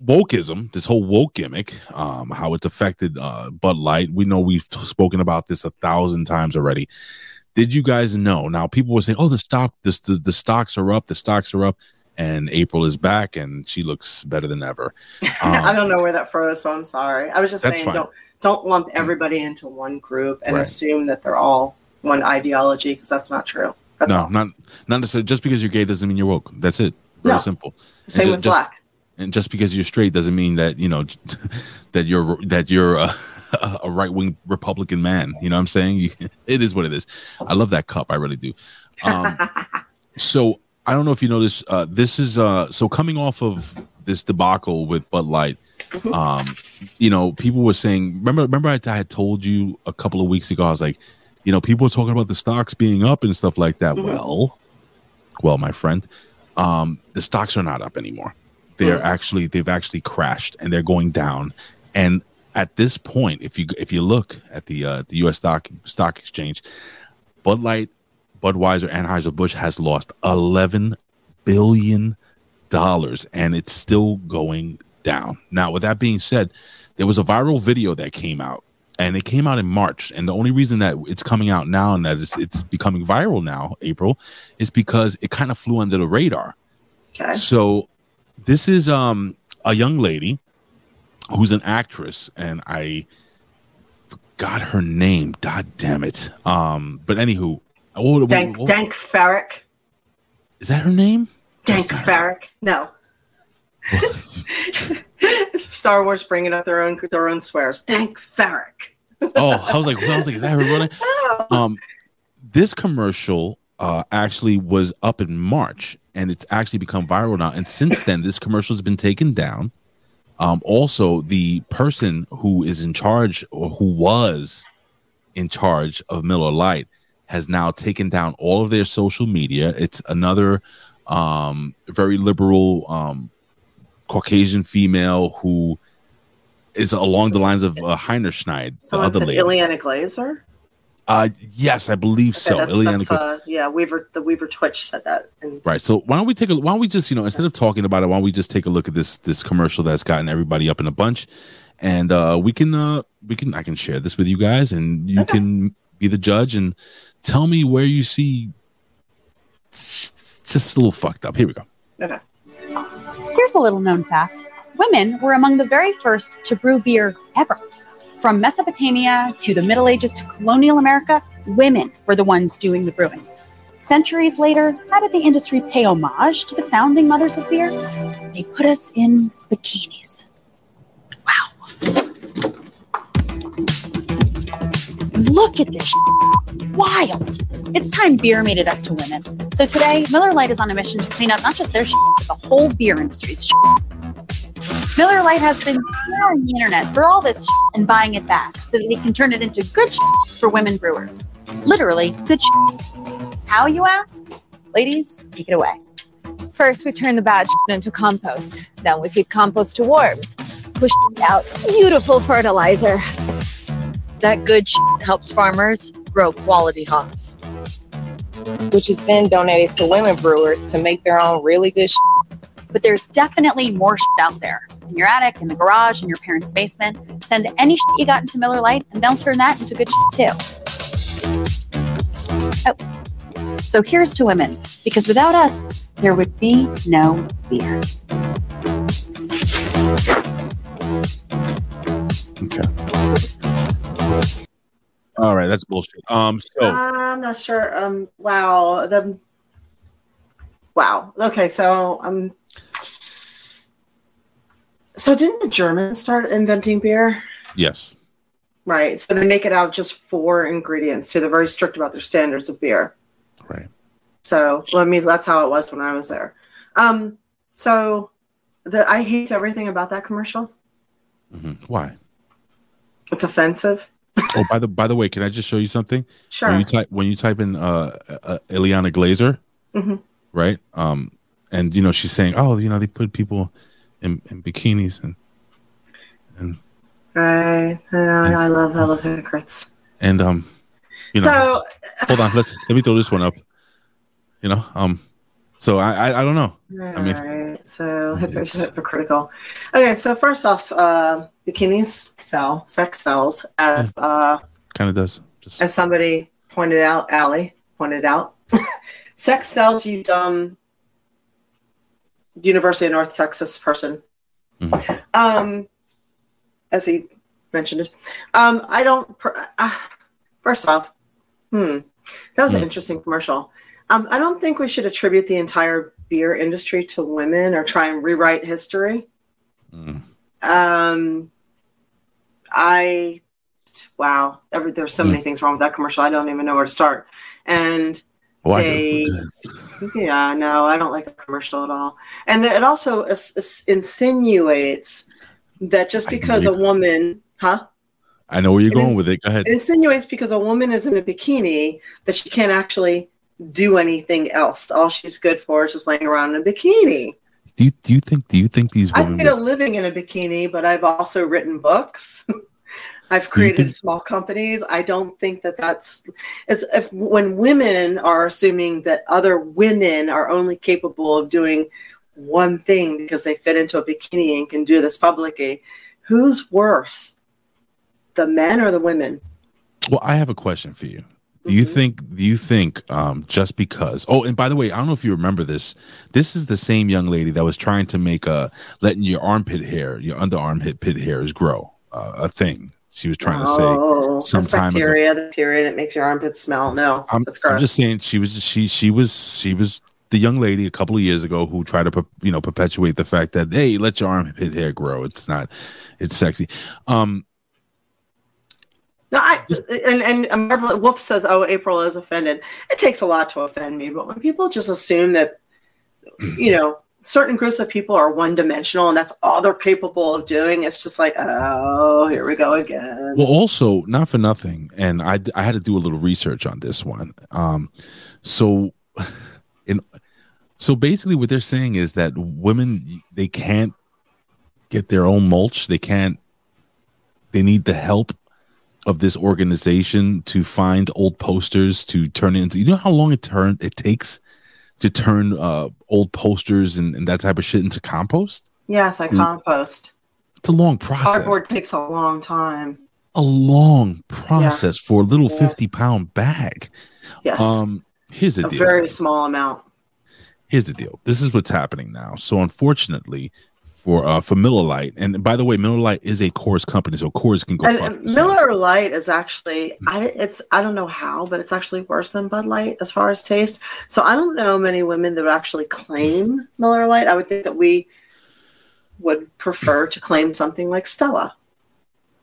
wokeism, this whole woke gimmick, um, how it's affected uh, Bud Light. We know we've spoken about this a thousand times already. Did you guys know? Now people were saying, "Oh, the stock, this the, the stocks are up, the stocks are up," and April is back, and she looks better than ever. Um, I don't know where that froze, so I'm sorry. I was just saying, fine. don't don't lump everybody into one group and right. assume that they're all one ideology because that's not true. That's no, all. not not necessarily. Just because you're gay doesn't mean you're woke. That's it. Very no. simple. Same just, with just, black. And just because you're straight doesn't mean that you know that you're that you're a, a right wing Republican man. You know what I'm saying? You, it is what it is. I love that cup. I really do. Um, so I don't know if you know this. Uh, this is uh, so coming off of this debacle with Bud Light. Mm-hmm. Um, you know, people were saying. Remember, remember, I, I had told you a couple of weeks ago. I was like, you know, people are talking about the stocks being up and stuff like that. Mm-hmm. Well, well, my friend, um, the stocks are not up anymore. They're mm-hmm. actually they've actually crashed and they're going down. And at this point, if you if you look at the uh, the U.S. stock stock exchange, Bud Light, Budweiser, Anheuser Busch has lost eleven billion dollars, and it's still going down. Now, with that being said, there was a viral video that came out and it came out in March. And the only reason that it's coming out now and that it's, it's becoming viral now, April, is because it kind of flew under the radar. Okay. So this is um a young lady who's an actress, and I forgot her name. God damn it. Um, but anywho, what, Dank, what, Dank Farrik. Is that her name? Dank Farrik. No. Star Wars bringing up their own their own swears. Dank Farrik. oh, I was like, I was like, is that her running? Um, this commercial uh, actually was up in March, and it's actually become viral now. And since then, this commercial has been taken down. Um, also, the person who is in charge or who was in charge of Miller Lite has now taken down all of their social media. It's another um, very liberal um, Caucasian female who is along the lines of uh, Heinerscheid, the Someone other said lady. Ilana Glazer. Uh, yes, I believe Okay, so. that's, Ilana that's, uh, yeah, Weaver. The Weaver Twitch said that. And Right. So why don't we take a why don't we just, you know, instead of talking about it, why don't we just take a look at this this commercial that's gotten everybody up in a bunch and uh we can uh we can I can share this with you guys and you Okay. can be the judge and tell me where you see just a little fucked up. Here we go. okay. Here's a little known fact women were among the very first to brew beer ever. From Mesopotamia to the Middle Ages to colonial America, women were the ones doing the brewing. Centuries later, how did the industry pay homage to the founding mothers of beer? They put us in bikinis. Wow. Look at this. shit. Wild. It's time beer made it up to women. So today, Miller Lite is on a mission to clean up not just their shit, but the whole beer industry's shit. Miller Lite has been scouring the internet for all this and buying it back so that they can turn it into good for women brewers. Literally, good. How, you ask? Ladies, take it away. First, we turn the bad into compost. Then we feed compost to worms, push out beautiful fertilizer. That good helps farmers grow quality hops. which is then donated to women brewers to make their own really good shit. But there's definitely more shit out there. In your attic, in the garage, in your parents' basement. Send any shit you got into Miller Lite, and they'll turn that into good shit too. Oh. So here's to women, because without us, there would be no beer. Okay. All right, that's bullshit. Um so I'm not sure. Um. Wow. The. Wow. Okay. So um. So didn't the Germans start inventing beer? yes. Right. So they make it out just four ingredients. So they're very strict about their standards of beer. Right. So well, I mean that's how it was when I was there. Um. So the I hate everything about that commercial. Mhm. Why? It's offensive. Oh, by the by the way, can I just show you something? Sure. When you type when you type in uh, uh Ilana Glazer, Mhm. right? Um, and you know she's saying, oh, you know they put people in, in bikinis and and Right. Uh, I love I love hypocrites. and um, you know. so hold on, let's let me throw this one up. You know, um, so I I, I don't know. I mean- Right, so hypo- hypocritical. Okay, so first off, uh, bikinis sell, sex sells, as uh, Kind of does. Just as somebody pointed out, Allie pointed out, sex sells. You dumb University of North Texas person. Mhm. Um, as he mentioned it, um, I don't. pr- Uh, first off, hmm, that was an Hmm. interesting commercial. Um, I don't think we should attribute the entire beer industry to women or try and rewrite history. mm, Um, I wow, every, there's so many things wrong with that commercial. I don't even know where to start. And oh, they, yeah, no, I don't like the commercial at all. And it also insinuates that just because a woman, huh? I know where you're it going in- with it. Go ahead. It insinuates because a woman is in a bikini that she can't actually do anything else. All she's good for is just laying around in a bikini. Do you do you think do you think these women I've made a living in a bikini, but I've also written books. I've created think- small companies. I don't think that that's it's if when women are assuming that other women are only capable of doing one thing because they fit into a bikini and can do this publicly, who's worse, the men or the women? Well, I have a question for you. Do you think do you think um just because oh and by the way, I don't know if you remember this. This is the same young lady that was trying to make a letting your armpit hair, your underarm hit pit hairs grow uh, a thing. She was trying to say oh, some ago. bacteria, the bacteria that makes your armpits smell. No, I'm, that's gross. I'm just saying she was she she was she was the young lady a couple of years ago who tried to you know perpetuate the fact that hey let your armpit hair grow it's not it's sexy um No, I and and Marvel Wolf says, "Oh, April is offended." It takes a lot to offend me, but when people just assume that, you know, certain groups of people are one dimensional and that's all they're capable of doing, it's just like, oh, here we go again. Well, also, not for nothing, and I I had to do a little research on this one. Um, so in so basically, what they're saying is that women they can't get their own mulch. They can't. They need the help of this organization to find old posters to turn into. You know how long it turn it takes to turn uh, old posters and, and that type of shit into compost. yes, I Mm. compost. It's a long process. Cardboard takes a long time. A long process for a little Yeah. fifty pound bag. Yes. Um, here's the a deal. very small amount. here's the deal. This is what's happening now. So unfortunately, for uh for Miller Lite, and by the way, Miller Lite is a Coors company, so Coors can go And and. Miller Lite is actually I it's I don't know how, but it's actually worse than Bud Light as far as taste. So I don't know many women that would actually claim Miller Lite. I would think that we would prefer to claim something like Stella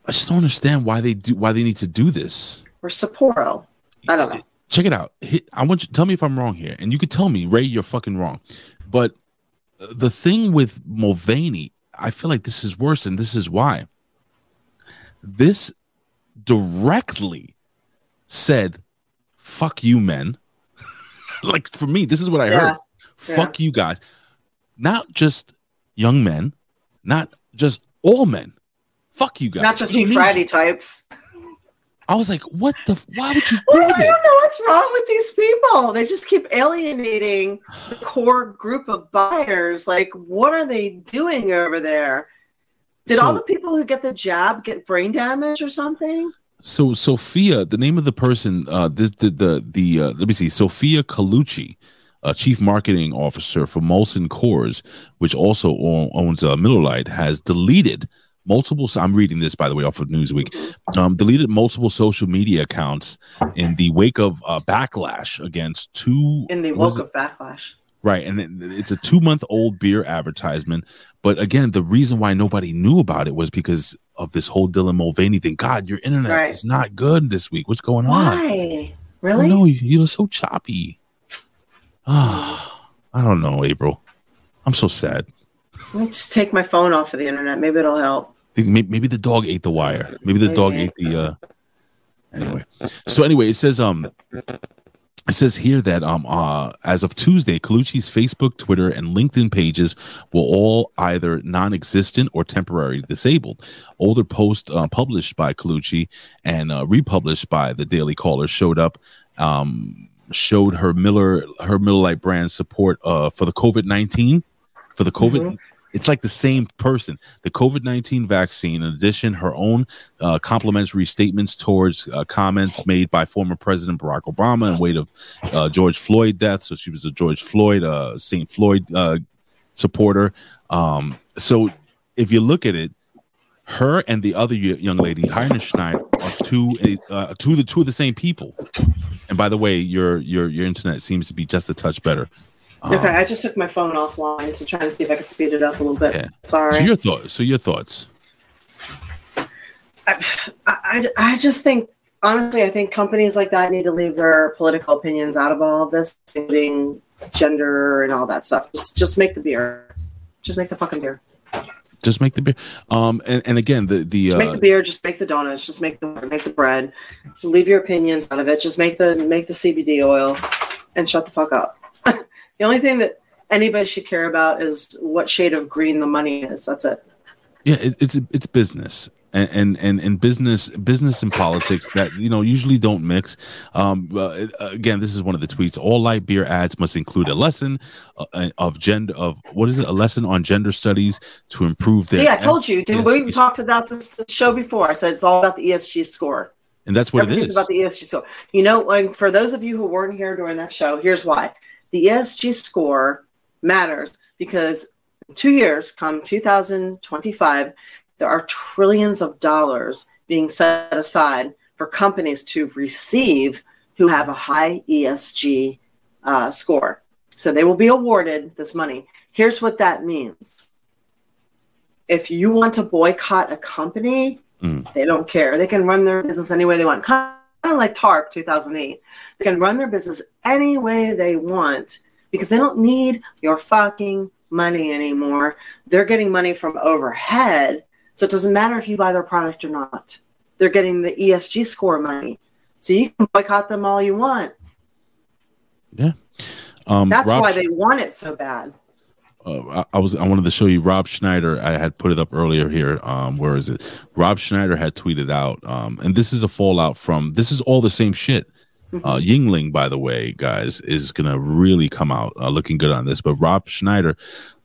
I just don't understand why they do why they need to do this. or Sapporo. I don't know. Check it out. I want you tell me if I'm wrong here, and you could tell me, Ray, you're fucking wrong. But the thing with Mulvaney, I feel like this is worse, and this is why. This directly said, "Fuck you, men." like for me, this is what I Yeah. heard. Fuck you guys. Not just young men, not just all men. Fuck you guys. Not just you don't types. I was like, what the? Why would you do Well, I don't know what's wrong with these people. They just keep alienating the core group of buyers. Like, what are they doing over there? Did all the people who get the jab get brain damage or something? So Sofia, the name of the person, uh, the the the, the uh, let me see, Sofia Colucci, uh, chief marketing officer for Molson Coors, which also owns uh, Miller Lite, has deleted multiple. so I'm reading this by the way off of Newsweek. Um, deleted multiple social media accounts in the wake of uh, backlash against two In the wake of backlash. Right, and it's a two month old beer advertisement. But again, the reason why nobody knew about it was because of this whole Dylan Mulvaney thing. God, your internet Right. is not good this week. What's going on? Why? Really? No, you, you're so choppy. Ah, I don't know, April. I'm so sad. Let's take my phone off of the internet. Maybe it'll help. Maybe the dog ate the wire. Maybe the dog ate the. uh Anyway, so anyway, it says um, it says here that um uh as of Tuesday, Colucci's Facebook, Twitter, and LinkedIn pages were all either non-existent or temporarily disabled. Older posts uh, published by Colucci and uh, republished by the Daily Caller showed up. Um, showed her Miller her Miller Lite brand support uh for the COVID nineteen for the COVID it's like the same person. The COVID 19 vaccine, in addition, her own uh, complimentary statements towards uh, comments made by former President Barack Obama in wait of uh, George Floyd death. So she was a George Floyd, uh, St. Floyd uh, supporter. Um, so if you look at it, her and the other young lady, Heiner Schneider, are two, uh, two, of the two of the same people. And by the way, your your your internet seems to be just a touch better. Um, Okay, I just took my phone offline to try and see if I could speed it up a little bit. Yeah. Sorry. So your thoughts. So your thoughts. I, I, I just think honestly, I think companies like that need to leave their political opinions out of all of this, including gender and all that stuff. Just, just make the beer. Just make the fucking beer. just make the beer um and, and again the the Just uh make the beer. Just make the donuts. Just make the make the bread. Leave your opinions out of it. Just make the make the CBD oil, and shut the fuck up. The only thing that anybody should care about is what shade of green the money is. That's it. yeah it, it's it's business and and and, and business business and politics that you know usually don't mix um uh, again this is one of the tweets all light beer ads must include a lesson uh, of gender of what is it a lesson on gender studies to improve their See, I told you. Didn't we talked about this show before? I said it's all about the ESG score. and that's what it is about the ESG score. You know, like for those of you who weren't here during that show, here's why. The ESG score matters because in two years, come 2025, there are trillions of dollars being set aside for companies to receive who have a high ESG uh, score. So they will be awarded this money. Here's what that means. If you want to boycott a company, Mm. they don't care. They can run their business any way they want. Kind of like TARP 2008. They can run their business any way they want because they don't need your fucking money anymore. They're getting money from overhead. So it doesn't matter if you buy their product or not. They're getting the ESG score money. So you can boycott them all you want. Yeah. Um, That's Rob why they want it so bad. Uh, I, I was I wanted to show you Rob Schneider. I had put it up earlier here. Um, where is it? Rob Schneider had tweeted out, um, and this is a fallout from. This is all the same shit. Uh, Yuengling, by the way, guys, is gonna really come out uh, looking good on this. But Rob Schneider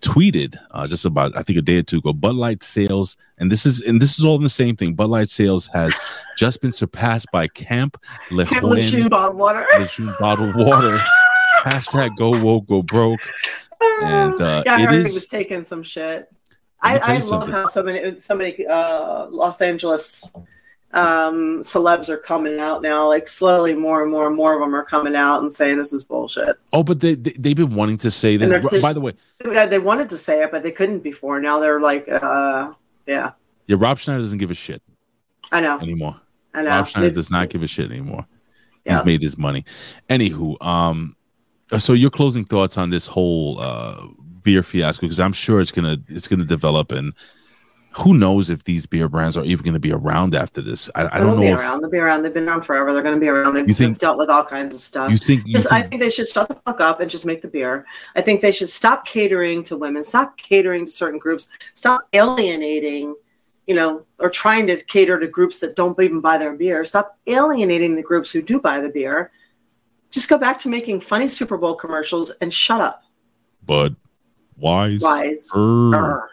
tweeted uh, just about I think a day or two ago. Bud Light sales, and this is and this is all in the same thing. Bud Light sales has just been surpassed by Camp Lejeune bottled water. Lejeune bottled water. Hashtag go woke go broke. And, uh, yeah, I it heard is- he was taking some shit. I, I love something. how so many so many uh, Los Angeles um, celebs are coming out now. Like slowly, more and more and more of them are coming out and saying this is bullshit. Oh, but they, they they've been wanting to say this. By the way, They wanted to say it, but they couldn't before. Now they're like, uh, yeah, yeah, Rob Schneider doesn't give a shit I know, anymore. I know. Rob Schneider It- does not give a shit anymore. Yeah. He's made his money. Anywho, um, so your closing thoughts on this whole uh beer fiasco because I'm sure it's gonna it's gonna develop and who knows if these beer brands are even gonna be around after this. I, I They'll don't be know if around. They'll be around. They've been around forever. They're going to be around. They've, You think- they've dealt with all kinds of stuff. you think you Just, I think, think they should shut the fuck up and just make the beer. I think they should stop catering to women, stop catering to certain groups, stop alienating, you know, or trying to cater to groups that don't even buy their beer. Stop alienating the groups who do buy the beer. Just go back to making funny Super Bowl commercials and shut up. Bud Wise. Wise. Err. I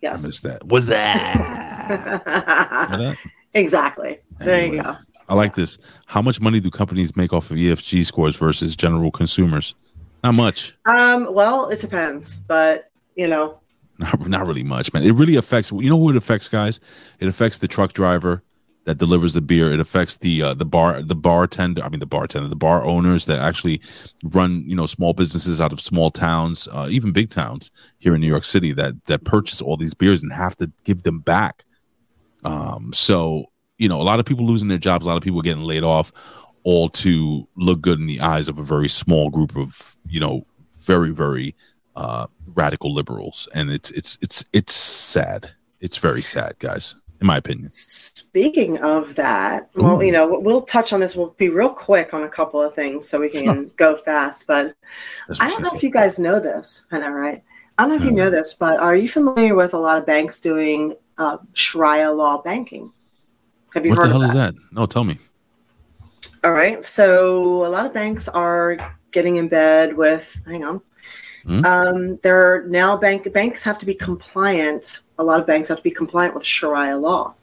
Yes. missed that. Was that? That? exactly. There you go. I like this. How much money do companies make off of ESG scores versus general consumers? Not much. Um, well, it depends, but you know, Not, not really much, man. It really affects. You know who it affects, guys? It affects the truck driver that delivers the beer. It affects the uh, the bar the bartender. I mean, the bartender, the bar owners that actually run you know small businesses out of small towns, uh, even big towns here in New York City that that purchase all these beers and have to give them back. Um, so you know, a lot of people losing their jobs, a lot of people getting laid off, all to look good in the eyes of a very small group of you know very very uh, radical liberals, and it's it's it's it's sad. It's very sad, guys, in my opinion. Speaking of that, well, Ooh. you know, we'll touch on this. We'll be real quick on a couple of things so we can Sure. go fast. But I don't know said. if you guys know this. I know, right? I don't know if you know this, but are you familiar with a lot of banks doing uh, Sharia law banking? Have you heard What heard the hell of is that? that? No, tell me. All right. So a lot of banks are getting in bed with, hang on. Hmm? Um, they're now bank banks have to be compliant. A lot of banks have to be compliant with Sharia law.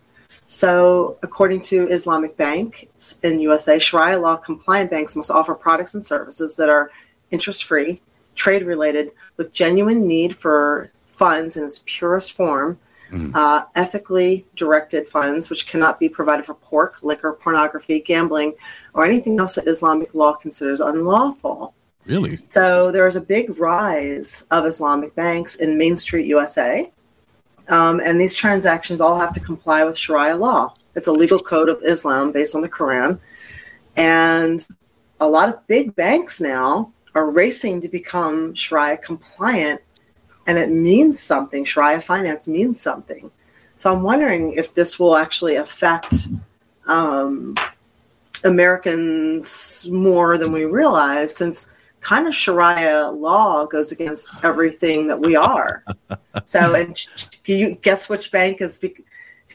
So, according to Islamic banks in USA, Sharia law compliant banks must offer products and services that are interest free, trade related, with genuine need for funds in its purest form, Mhm. uh, ethically directed funds, which cannot be provided for pork, liquor, pornography, gambling, or anything else that Islamic law considers unlawful. Really? So there is a big rise of Islamic banks in Main Street, USA. Um, and these transactions all have to comply with Sharia law. It's a legal code of Islam based on the Quran. And a lot of big banks now are racing to become Sharia compliant. And it means something. Sharia finance means something. So I'm wondering if this will actually affect um, Americans more than we realize, since kind of Sharia law goes against everything that we are. so, and can you guess which bank is?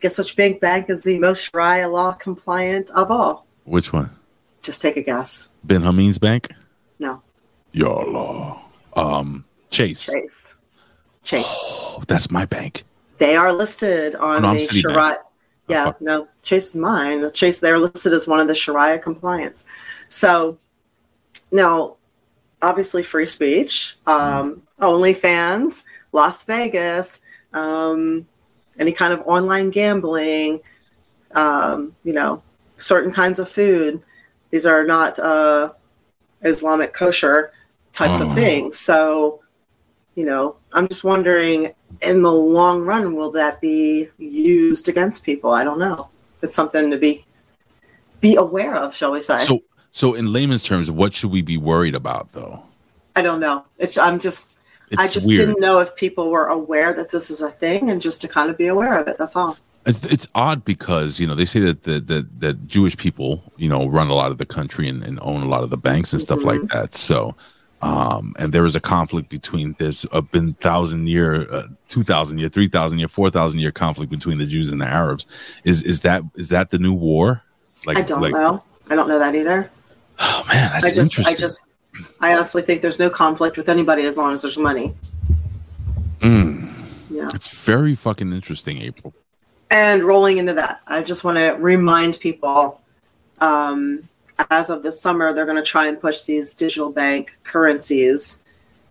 Guess which bank bank is the most Sharia law compliant of all? Which one? Just take a guess. Ben Hameen's bank? No, Your law. Um, Chase. Chase. Chase. Oh, that's my bank. They are listed on no, the. Sharia. Yeah, fuck. no, Chase is mine. Chase, they're listed as one of the Sharia compliance. So now, obviously, free speech, um, OnlyFans, Las Vegas, um, any kind of online gambling, um, you know, certain kinds of food. These are not uh, Islamic kosher types Oh. of things. So, you know, I'm just wondering in the long run, will that be used against people? I don't know. It's something to be be aware of, shall we say? So, so in layman's terms, what should we be worried about, though? I don't know. It's I'm just It's I just weird. didn't know if people were aware that this is a thing and just to kind of be aware of it. That's all. It's, it's odd because you know they say that the, the that Jewish people you know run a lot of the country and, and own a lot of the banks and stuff like that. So, um, and there is a conflict between there's a been thousand year, uh, two thousand year, three thousand year, four thousand year conflict between the Jews and the Arabs. Is is that is that the new war? Like I don't like, know. I don't know that either. Oh man, that's I just, interesting. I just, I honestly think there's no conflict with anybody as long as there's money. Mm, Yeah. it's very fucking interesting, April. And rolling into that, I just want to remind people um, as of this summer, they're going to try and push these digital bank currencies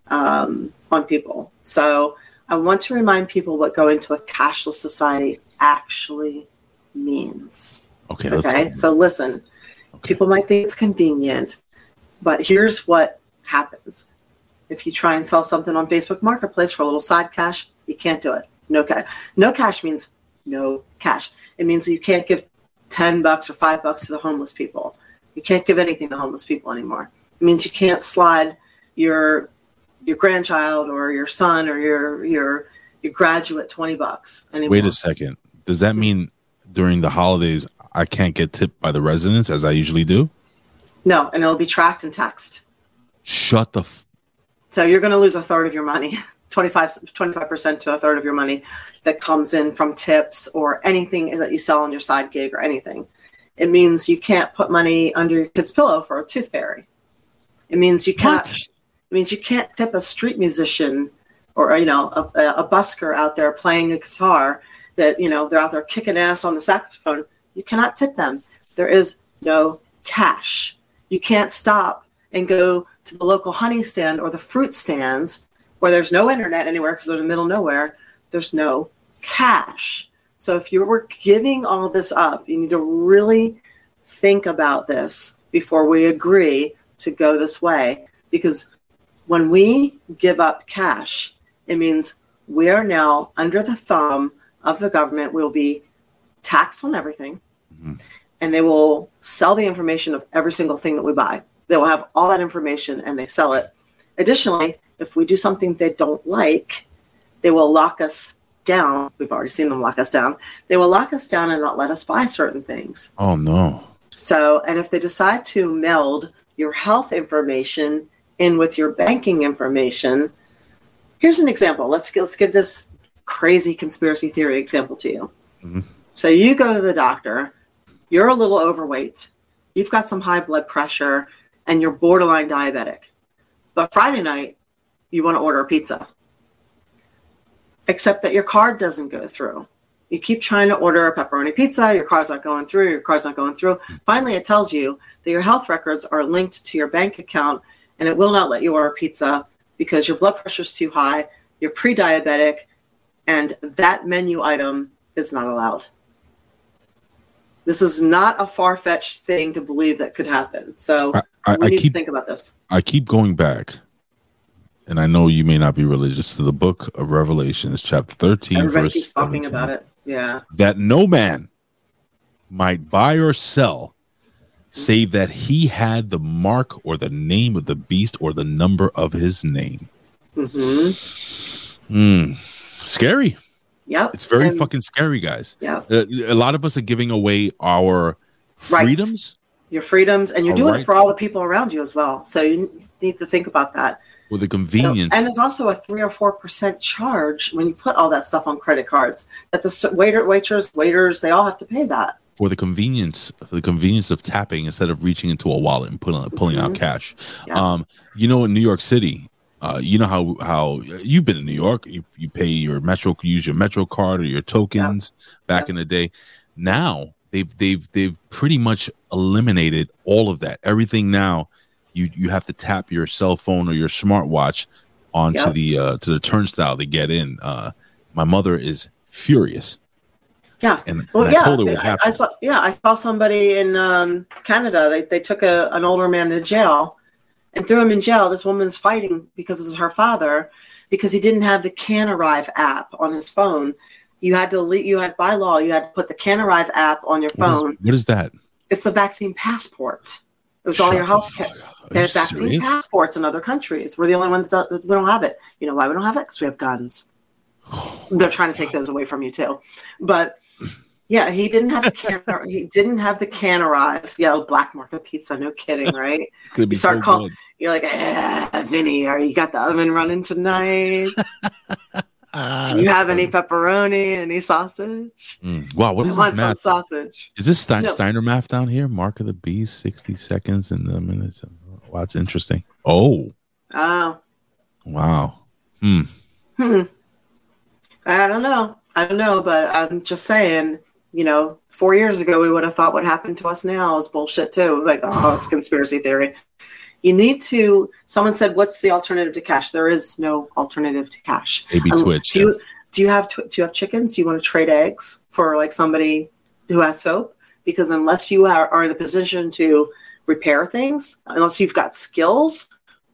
um, on people. So I want to remind people what going to a cashless society actually means. Okay, Okay, so listen, people might think it's convenient, but here's what happens. If you try and sell something on Facebook Marketplace for a little side cash, you can't do it. No cash. No cash means no cash. It means you can't give 10 bucks or 5 bucks to the homeless people. You can't give anything to homeless people anymore. It means you can't slide your your grandchild or your son or your your your graduate 20 bucks anymore. Wait a second. Does that mean during the holidays I can't get tipped by the residents as I usually do? No, and it'll be tracked and taxed. Shut the. F- So you're going to lose a third of your money, 25, 25% to a third of your money that comes in from tips or anything that you sell on your side gig or anything. It means you can't put money under your kid's pillow for a tooth fairy. It means you can't. What? It means you can't tip a street musician or you know a, a busker out there playing a guitar that you know they're out there kicking ass on the saxophone. You cannot tip them. There is no cash. You can't stop and go to the local honey stand or the fruit stands where there's no internet anywhere because they're in the middle of nowhere. There's no cash. So if you were giving all this up, you need to really think about this before we agree to go this way. Because when we give up cash, it means we are now under the thumb of the government. We'll be taxed on everything, Mhm. and they will sell the information of every single thing that we buy. They will have all that information and they sell it. Additionally, if we do something they don't like, they will lock us down. We've already seen them lock us down. They will lock us down and not let us buy certain things. Oh no. So, and if they decide to meld your health information in with your banking information, here's an example. Let's let's give this crazy conspiracy theory example to you. Mhm. So you go to the doctor, you're a little overweight, you've got some high blood pressure, and you're borderline diabetic. But Friday night, you want to order a pizza. Except that your card doesn't go through. You keep trying to order a pepperoni pizza, your car's not going through, your car's not going through. Finally, it tells you that your health records are linked to your bank account and it will not let you order pizza because your blood pressure is too high, you're pre diabetic, and that menu item is not allowed. This is not a far fetched thing to believe that could happen. So I, I, we I need keep to think about this. I keep going back, and I know you may not be religious to the book of Revelations, chapter thirteen, Everybody verse keeps talking 17, about it. Yeah. That no man might buy or sell, save that he had the mark or the name of the beast or the number of his name. hmm Hmm. Scary. Yep. It's very And- fucking scary, guys. Yeah. Uh, a lot of us are giving away our Rights. freedoms Your freedoms, and you're doing right. it for all the people around you as well. So you need to think about that. for the convenience. And there's also a three or four percent charge when you put all that stuff on credit cards. That the waiter, waitress, waiters, they all have to pay that. for the convenience for the convenience of tapping instead of reaching into a wallet and pulling pulling out Mhm. cash. Yeah. Um, you know, in New York City, uh, you know how how you've been in New York. You you pay your Metro, use your Metro card or your tokens back Yep. in the day. Now they've they've they've pretty much eliminated all of that. Everything now, you you have to tap your cell phone or your smartwatch onto Yep. the uh, to the turnstile to get in. Uh, my mother is furious. Yeah. And, Well, and yeah, I told her what I, happened. I saw. Yeah, I saw somebody in um, Canada. They they took a, an older man to jail and threw him in jail. This woman's fighting because of her father because he didn't have the Can Arrive app on his phone. You had to le- you had by law you had to put the Can Arrive app on your What is- phone. what is that? It's the vaccine passport. It was all your health care. They have vaccine serious? passports in other countries. We're the only ones that, we don't have it. You know why we don't have it? Because we have guns. They're trying to take those away from you too. But yeah, he didn't have the can. he didn't have the can arrive. Yeah, black market pizza. No kidding, right? Be You start so call- good. You're like, eh, Vinny, are you got the oven running tonight? Ah, Do you that's have any pepperoni, any sausage? Mm. Wow, what I is want this some math? sausage. Is this Stein- No. Steiner math down here? Mark of the beast, sixty seconds and the minutes. Wow, that's interesting. Oh, Oh, wow. Hmm. hmm. I don't know. I don't know, but I'm just saying, you know, four years ago, we would have thought what happened to us now is bullshit too. Like, oh, it's conspiracy theory. You need to, someone said, what's the alternative to cash? There is no alternative to cash. Maybe Um, Twitch. Do you, do you have, tw- do you have chickens? Do you want to trade eggs for like somebody who has soap? Because unless you are, are in a position to repair things, unless you've got skills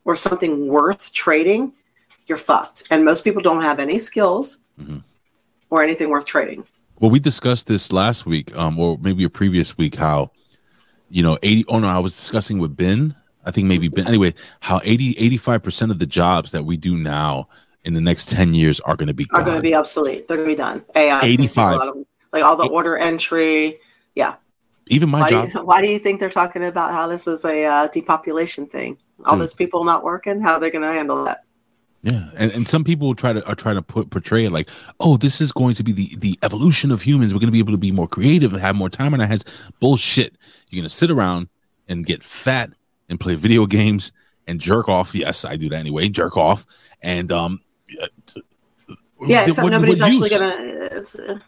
or something worth trading, you're fucked. And most people don't have any skills Mhm. or anything worth trading. Well, we discussed this last week, um, or maybe a previous week, how you know, 80 oh no, I was discussing with Ben. I think maybe Ben anyway, how 80 85% of the jobs that we do now in the next 10 years are going to be Are going to be obsolete. They're going to be done. AI. 's gonna take a 85. of. Like all the order entry. Yeah. Even my Why, job. do you, why do you think they're talking about how this is a uh, depopulation thing? All Dude. those people not working, how are they going to handle that? Yeah, and, and some people try to are trying to put portray it like, oh, this is going to be the the evolution of humans. We're going to be able to be more creative and have more time on our hands. Bullshit. You're going to sit around and get fat and play video games and jerk off. Yes, I do that anyway. Jerk off and um. uh, Yeah, except what- nobody's what actually use? going to. It's, uh,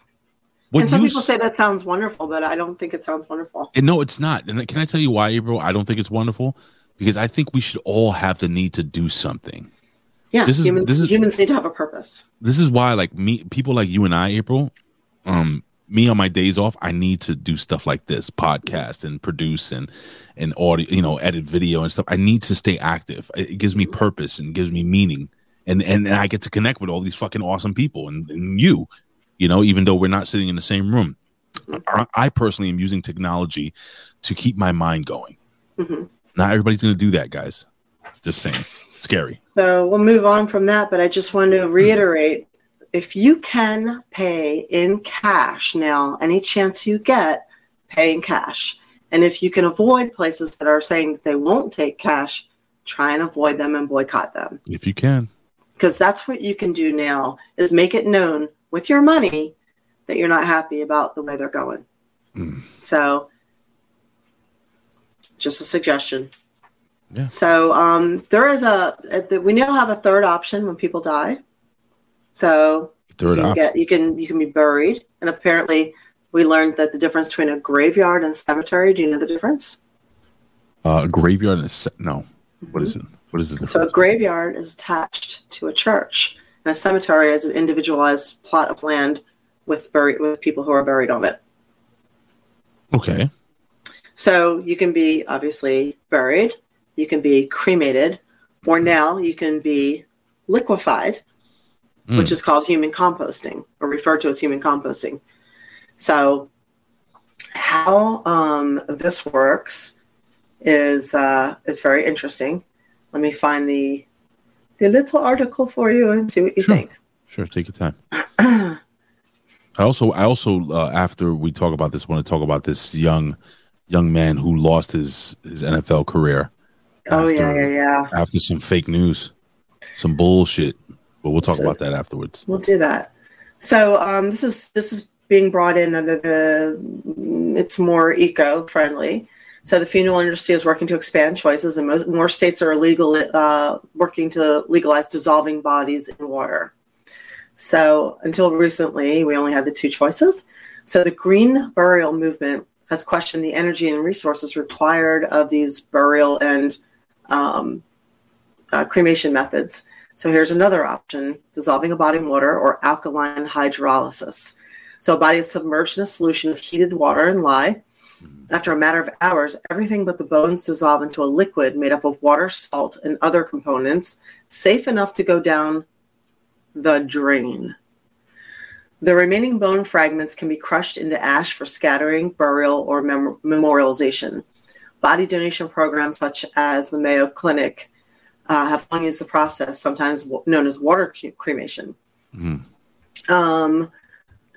and some use? people say that sounds wonderful, but I don't think it sounds wonderful. And no, it's not. And can I tell you why, April? I don't think it's wonderful because I think we should all have the need to do something. Yeah, This is- humans, this is- humans need to have a purpose. this is why like me people like you and i april um me on my days off i need to do stuff like this podcast and produce and and audio you know edit video and stuff. I need to stay active. It, gives me purpose and gives me meaning. And, and and i get to connect with all these fucking awesome people and, and you you know even though we're not sitting in the same room. I, I personally am using technology to keep my mind going. Mhm. not everybody's gonna do that guys. Just saying. Scary. So we'll move on from that, but I just want to reiterate if you can pay in cash now, any chance you get, pay in cash. And if you can avoid places that are saying that they won't take cash, try and avoid them and boycott them. if you can Because that's what you can do now is make it known with your money that you're not happy about the way they're going. Mm. So just a suggestion. Yeah. So um, there is a, a we now have a third option when people die. So you can get you can you can be buried, and apparently we learned that the difference between a graveyard and cemetery. Do you know the difference? Uh, a graveyard and a se- no. What is it? What is it? So a graveyard is attached to a church, and a cemetery is an individualized plot of land with buried with people who are buried on it. Okay. So you can be obviously buried, you can be cremated, or now you can be liquefied, Mm. which is called human composting or referred to as human composting. So how um, this works is uh, is very interesting. Let me find the the little article for you and see what you Sure. think. Sure. Take your time. I also, I also, uh, after we talk about this, want to talk about this young, young man who lost his his NFL career. oh yeah, yeah, yeah. After some fake news, some bullshit. But we'll talk So- about that afterwards. We'll do that. So um, this is this is being brought in under the it's more eco friendly. So the funeral industry is working to expand choices, and most, more states are illegal uh, working to legalize dissolving bodies in water. So until recently, we only had the two choices. So the green burial movement has questioned the energy and resources required of these burial and um, uh, cremation methods. So here's another option dissolving a body in water or alkaline hydrolysis. So a body is submerged in a solution of heated water and lye. After a matter of hours, everything but the bones dissolve into a liquid made up of water, salt, and other components, safe enough to go down the drain. The remaining bone fragments can be crushed into ash for scattering, burial, or mem- memorialization. body donation programs such as the Mayo Clinic uh, have long used the process, sometimes w- known as water cre- cremation. Mhm. Um,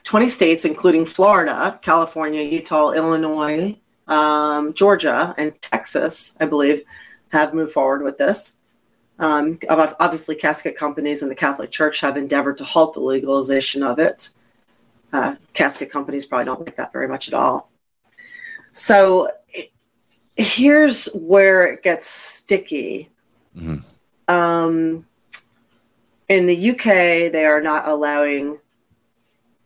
20 states, including Florida, California, Utah, Illinois, um, Georgia, and Texas, I believe, have moved forward with this. Um, obviously, casket companies and the Catholic Church have endeavored to halt the legalization of it. Uh, casket companies probably don't like that very much at all. So here's where it gets sticky. Mhm. Um, in the UK, they are not allowing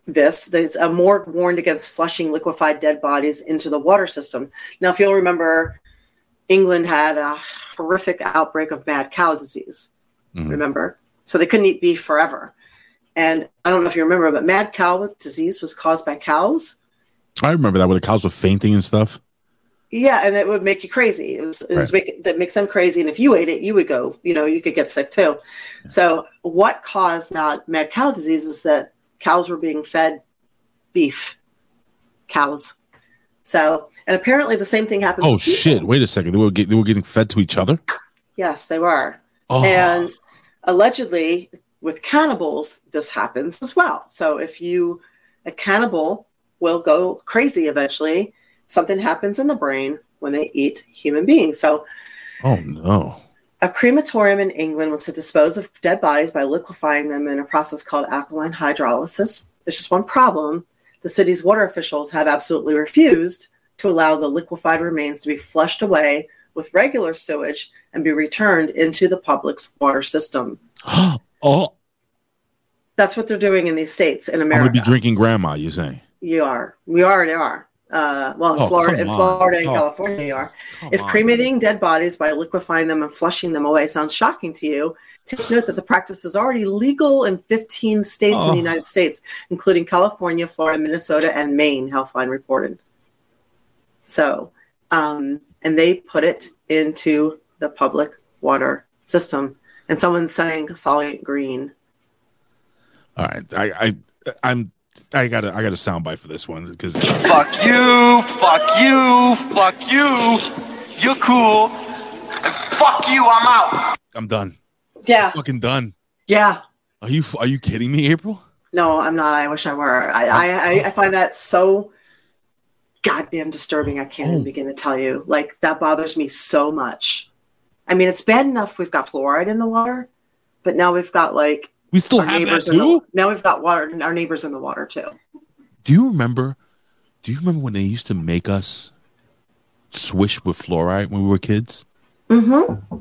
this. There's a morgue warned against flushing liquefied dead bodies into the water system. Now, if you'll remember, England had a horrific outbreak of mad cow disease. Mhm. Remember? So they couldn't eat beef forever. And I don't know if you remember, but mad cow disease was caused by cows. I remember that where the cows were fainting and stuff. Yeah, and it would make you crazy. It was, it was make, that makes them crazy, and if you ate it, you would go. You know, you could get sick too. So, what caused mad, mad cow disease is that cows were being fed beef, cows. So, and apparently the same thing happens. Oh shit! Wait a second. They were get, they were getting fed to each other. Yes, they were. Oh, And allegedly, with cannibals, this happens as well. So if you, a cannibal will go crazy eventually. Something happens in the brain when they eat human beings. So oh no. a crematorium in England was to dispose of dead bodies by liquefying them in a process called alkaline hydrolysis. There's just one problem. The city's water officials have absolutely refused to allow the liquefied remains to be flushed away with regular sewage and be returned into the public's water system. oh, That's what they're doing in these states in America. I'm gonna America. be drinking grandma. You're saying? you are. We already are. Uh, well, in Oh, Florida, in. Florida and Oh. California, you are. Come If on. cremating dead bodies by liquefying them and flushing them away sounds shocking to you, take note that the practice is already legal in 15 states in Oh. the United States, including California, Florida, Minnesota, and Maine, Healthline reported. So, um, and they put it into the public water system. And someone's saying Solid Green. All right, I, I, I'm, I got a, I got a soundbite for this one because Fuck you, fuck you, fuck you. You're cool. And fuck you, I'm out. I'm done. Yeah, Fucking done. yeah. Are you, are you kidding me, April? No, I'm not. I wish I were. I, I, I, I find that so goddamn disturbing. I can't even oh. begin to tell you. Like that bothers me so much. I mean, it's bad enough we've got fluoride in the water, but now we've got like We still our have that neighbors the, too. now we've got water. And our neighbors in the water too. Do you remember? Do you remember when they used to make us swish with fluoride when we were kids? Mm-hmm.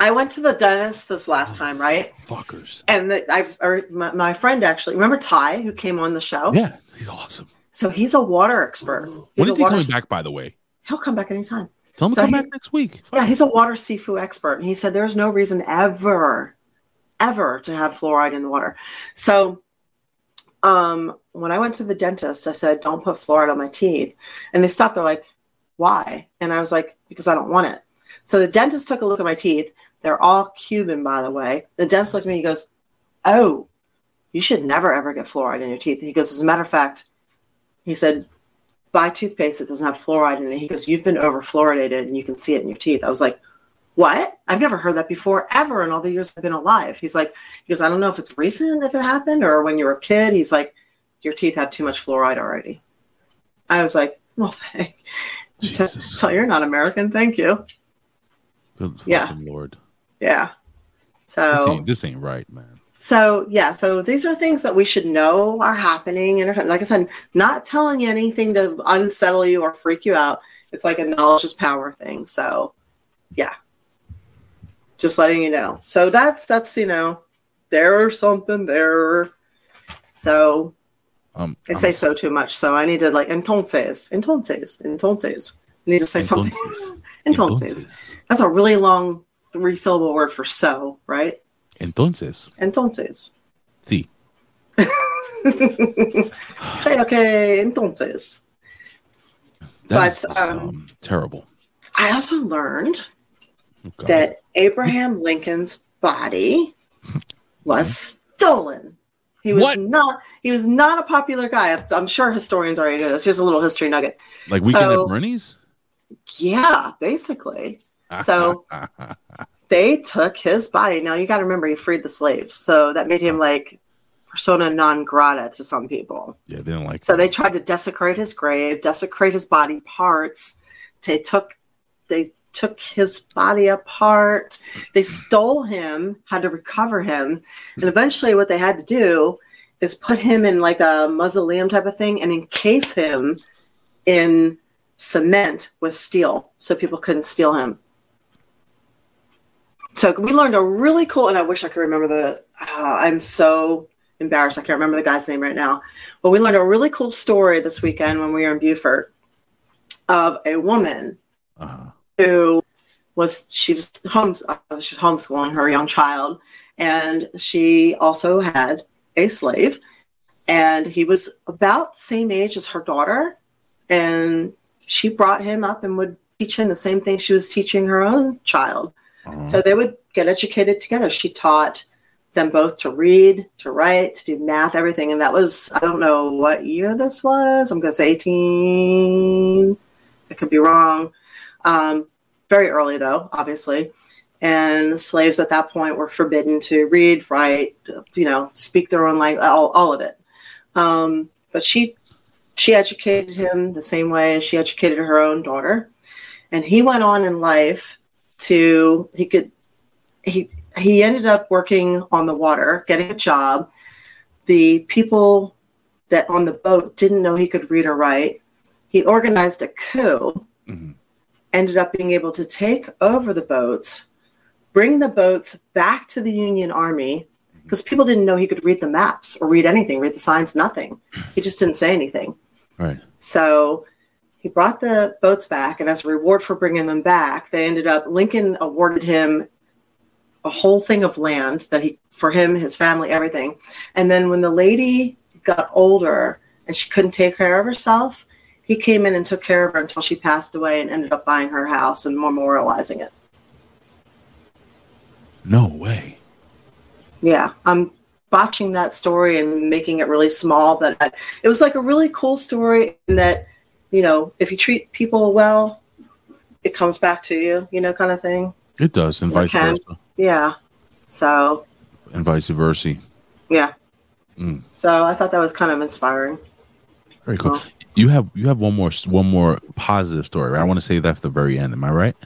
I went to the dentist this last time, right? Fuckers. And the, I've or my, my friend actually remember Ty who came on the show. Yeah, he's awesome. So he's a water expert. He's When is he coming back? By the way, He'll come back anytime. tell him to come he- back next week. Yeah, he's a water seafood expert. And he said there's no reason ever, ever to have fluoride in the water. So um, when I went to the dentist, I said, don't put fluoride on my teeth. And they stopped. They're like, why? And I was like, because I don't want it. So the dentist took a look at my teeth. They're all Cuban, by the way. The dentist looked at me and he goes, oh, you should never, ever get fluoride in your teeth. He goes, as a matter of fact, he said, buy toothpaste that doesn't have fluoride in it. He goes, You've been over fluoridated and you can see it in your teeth. I was like, What? I've never heard that before ever in all the years I've been alive. He's like, He goes, I don't know if it's recent if it happened or when you were a kid. He's like, Your teeth have too much fluoride already. I was like, Well, thank T- Jesus. tell you're not American. Thank you. Good Yeah. lord. Yeah. This So ain't, this ain't right, man. So yeah, so these are things that we should know are happening. And like I said, not telling you anything to unsettle you or freak you out. It's like a knowledge is power thing. So yeah, just letting you know. So that's that's you know, there's something there. So Um, I I'm say a- so too much. So I need to like entonces, entonces, entonces. I need to say something. Entonces. entonces. That's a really long three syllable word for so, right? Entonces. Entonces. Sí. okay, okay, entonces. That is But, um, um, terrible. I also learned Oh, that Abraham Lincoln's body was stolen. He was What? not. He was not a popular guy. I'm- sure historians already know this. Here's a little history nugget. like weekend so- at Bernie's. Yeah, basically. So they took his body. Now you got to remember he freed the slaves, so that made him like persona non grata to some people. yeah, they didn't like. So they tried to desecrate his grave, desecrate his body parts. They took they took his body apart. They stole him, had to recover him, and eventually what they had to do is put him in like a mausoleum type of thing and encase him in cement with steel so people couldn't steal him. So we learned a really cool, and I wish I could remember the. Uh, I'm so embarrassed. I can't remember the guy's name right now. But we learned a really cool story this weekend when we were in Beaufort of a woman Uh-huh. Who was she was homes uh, she was homeschooling her young child, and she also had a slave, and he was about the same age as her daughter, and she brought him up and would teach him the same thing she was teaching her own child. Uh-huh. So they would get educated together. She taught them both to read, to write, to do math, everything. And that was, I don't know what year this was. I'm going to say 18. I could be wrong. Um, very early, though, obviously. And slaves at that point were forbidden to read, write, you know, speak their own language, all, all of it. Um, but she she educated him the same way as she educated her own daughter. And he went on in life to he could he he ended up working on the water, getting a job. The people that on the boat didn't know he could read or write. He organized a coup, Mhm. Ended up being able to take over the boats, bring the boats back to the Union Army because people didn't know he could read the maps or read anything, read the signs, nothing. He just didn't say anything. Right. So he brought the boats back, and as a reward for bringing them back, they ended up. Lincoln awarded him a whole thing of land that he, for him, his family, everything. And then when the lady got older and she couldn't take care of herself, he came in and took care of her until she passed away, and ended up buying her house and memorializing it. No way. Yeah, I'm botching that story and making it really small, but I, it was like a really cool story in that, you know, if you treat people well, it comes back to you, you know, kind of thing. It does, and vice versa, Yeah. So, and vice versa. yeah. Mm. So I thought that was kind of inspiring. Very cool. Cool. You have you have one more one more positive story. Right? I want to say that for the very end. Am I right?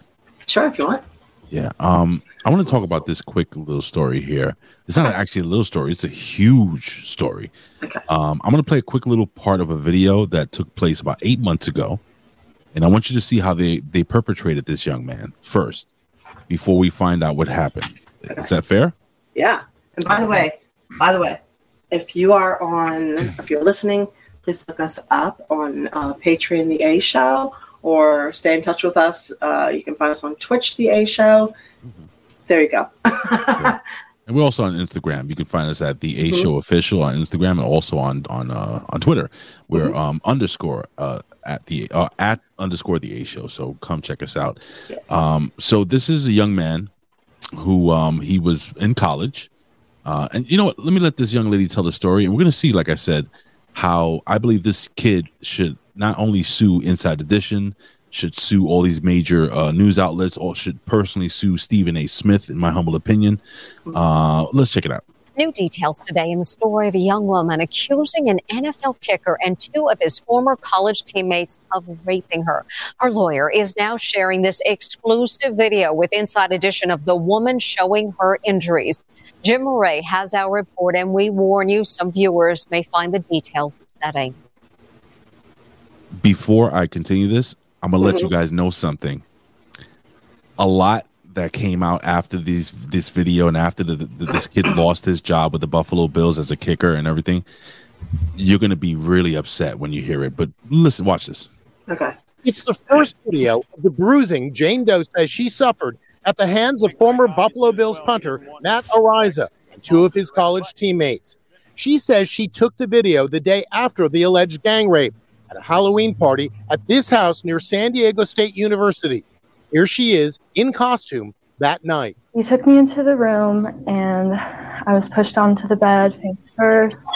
Sure, if you want. Yeah. Um, I want to talk about this quick little story here. It's not actually a little story; it's a huge story. Okay. Um, I'm going to play a quick little part of a video that took place about eight months ago, and I want you to see how they they perpetrated this young man first, before we find out what happened. Is that fair? Yeah. And by the way, by the way, if you are on, if you're listening, please look us up on uh, Patreon, The A Show, or stay in touch with us. Uh, you can find us on Twitch, The A Show. There you go. And we're also on Instagram. You can find us at the A Mhm. Show Official on Instagram and also on on uh, on Twitter. We're Mm-hmm. um, underscore uh, at the uh, at underscore the A Show. So come check us out. Um, so this is a young man who um, he was in college, uh, and you know what? Let me let this young lady tell the story, and we're gonna see, like I said, how I believe this kid should not only sue Inside Edition, should sue all these major uh, news outlets, or should personally sue Stephen A. Smith, in my humble opinion. Uh, let's check it out. New details today in the story of a young woman accusing an NFL kicker and two of his former college teammates of raping her. Her lawyer is now sharing this exclusive video with Inside Edition of the woman showing her injuries. Jim Murray has our report, and we warn you some viewers may find the details upsetting. before I continue this, I'm gonna let you Mhm. guys know something. A lot that came out after these this video and after the, the, this kid lost his job with the Buffalo Bills as a kicker and everything, you're gonna be really upset when you hear it. But listen, watch this. okay. It's the first video of the bruising Jane Doe says she suffered at the hands of former Buffalo Bills punter Matt Araiza and two of his college teammates. She says she took the video the day after the alleged gang rape at a Halloween party at this house near San Diego State University. Here she is in costume that night. He took me into the room and I was pushed onto the bed face first.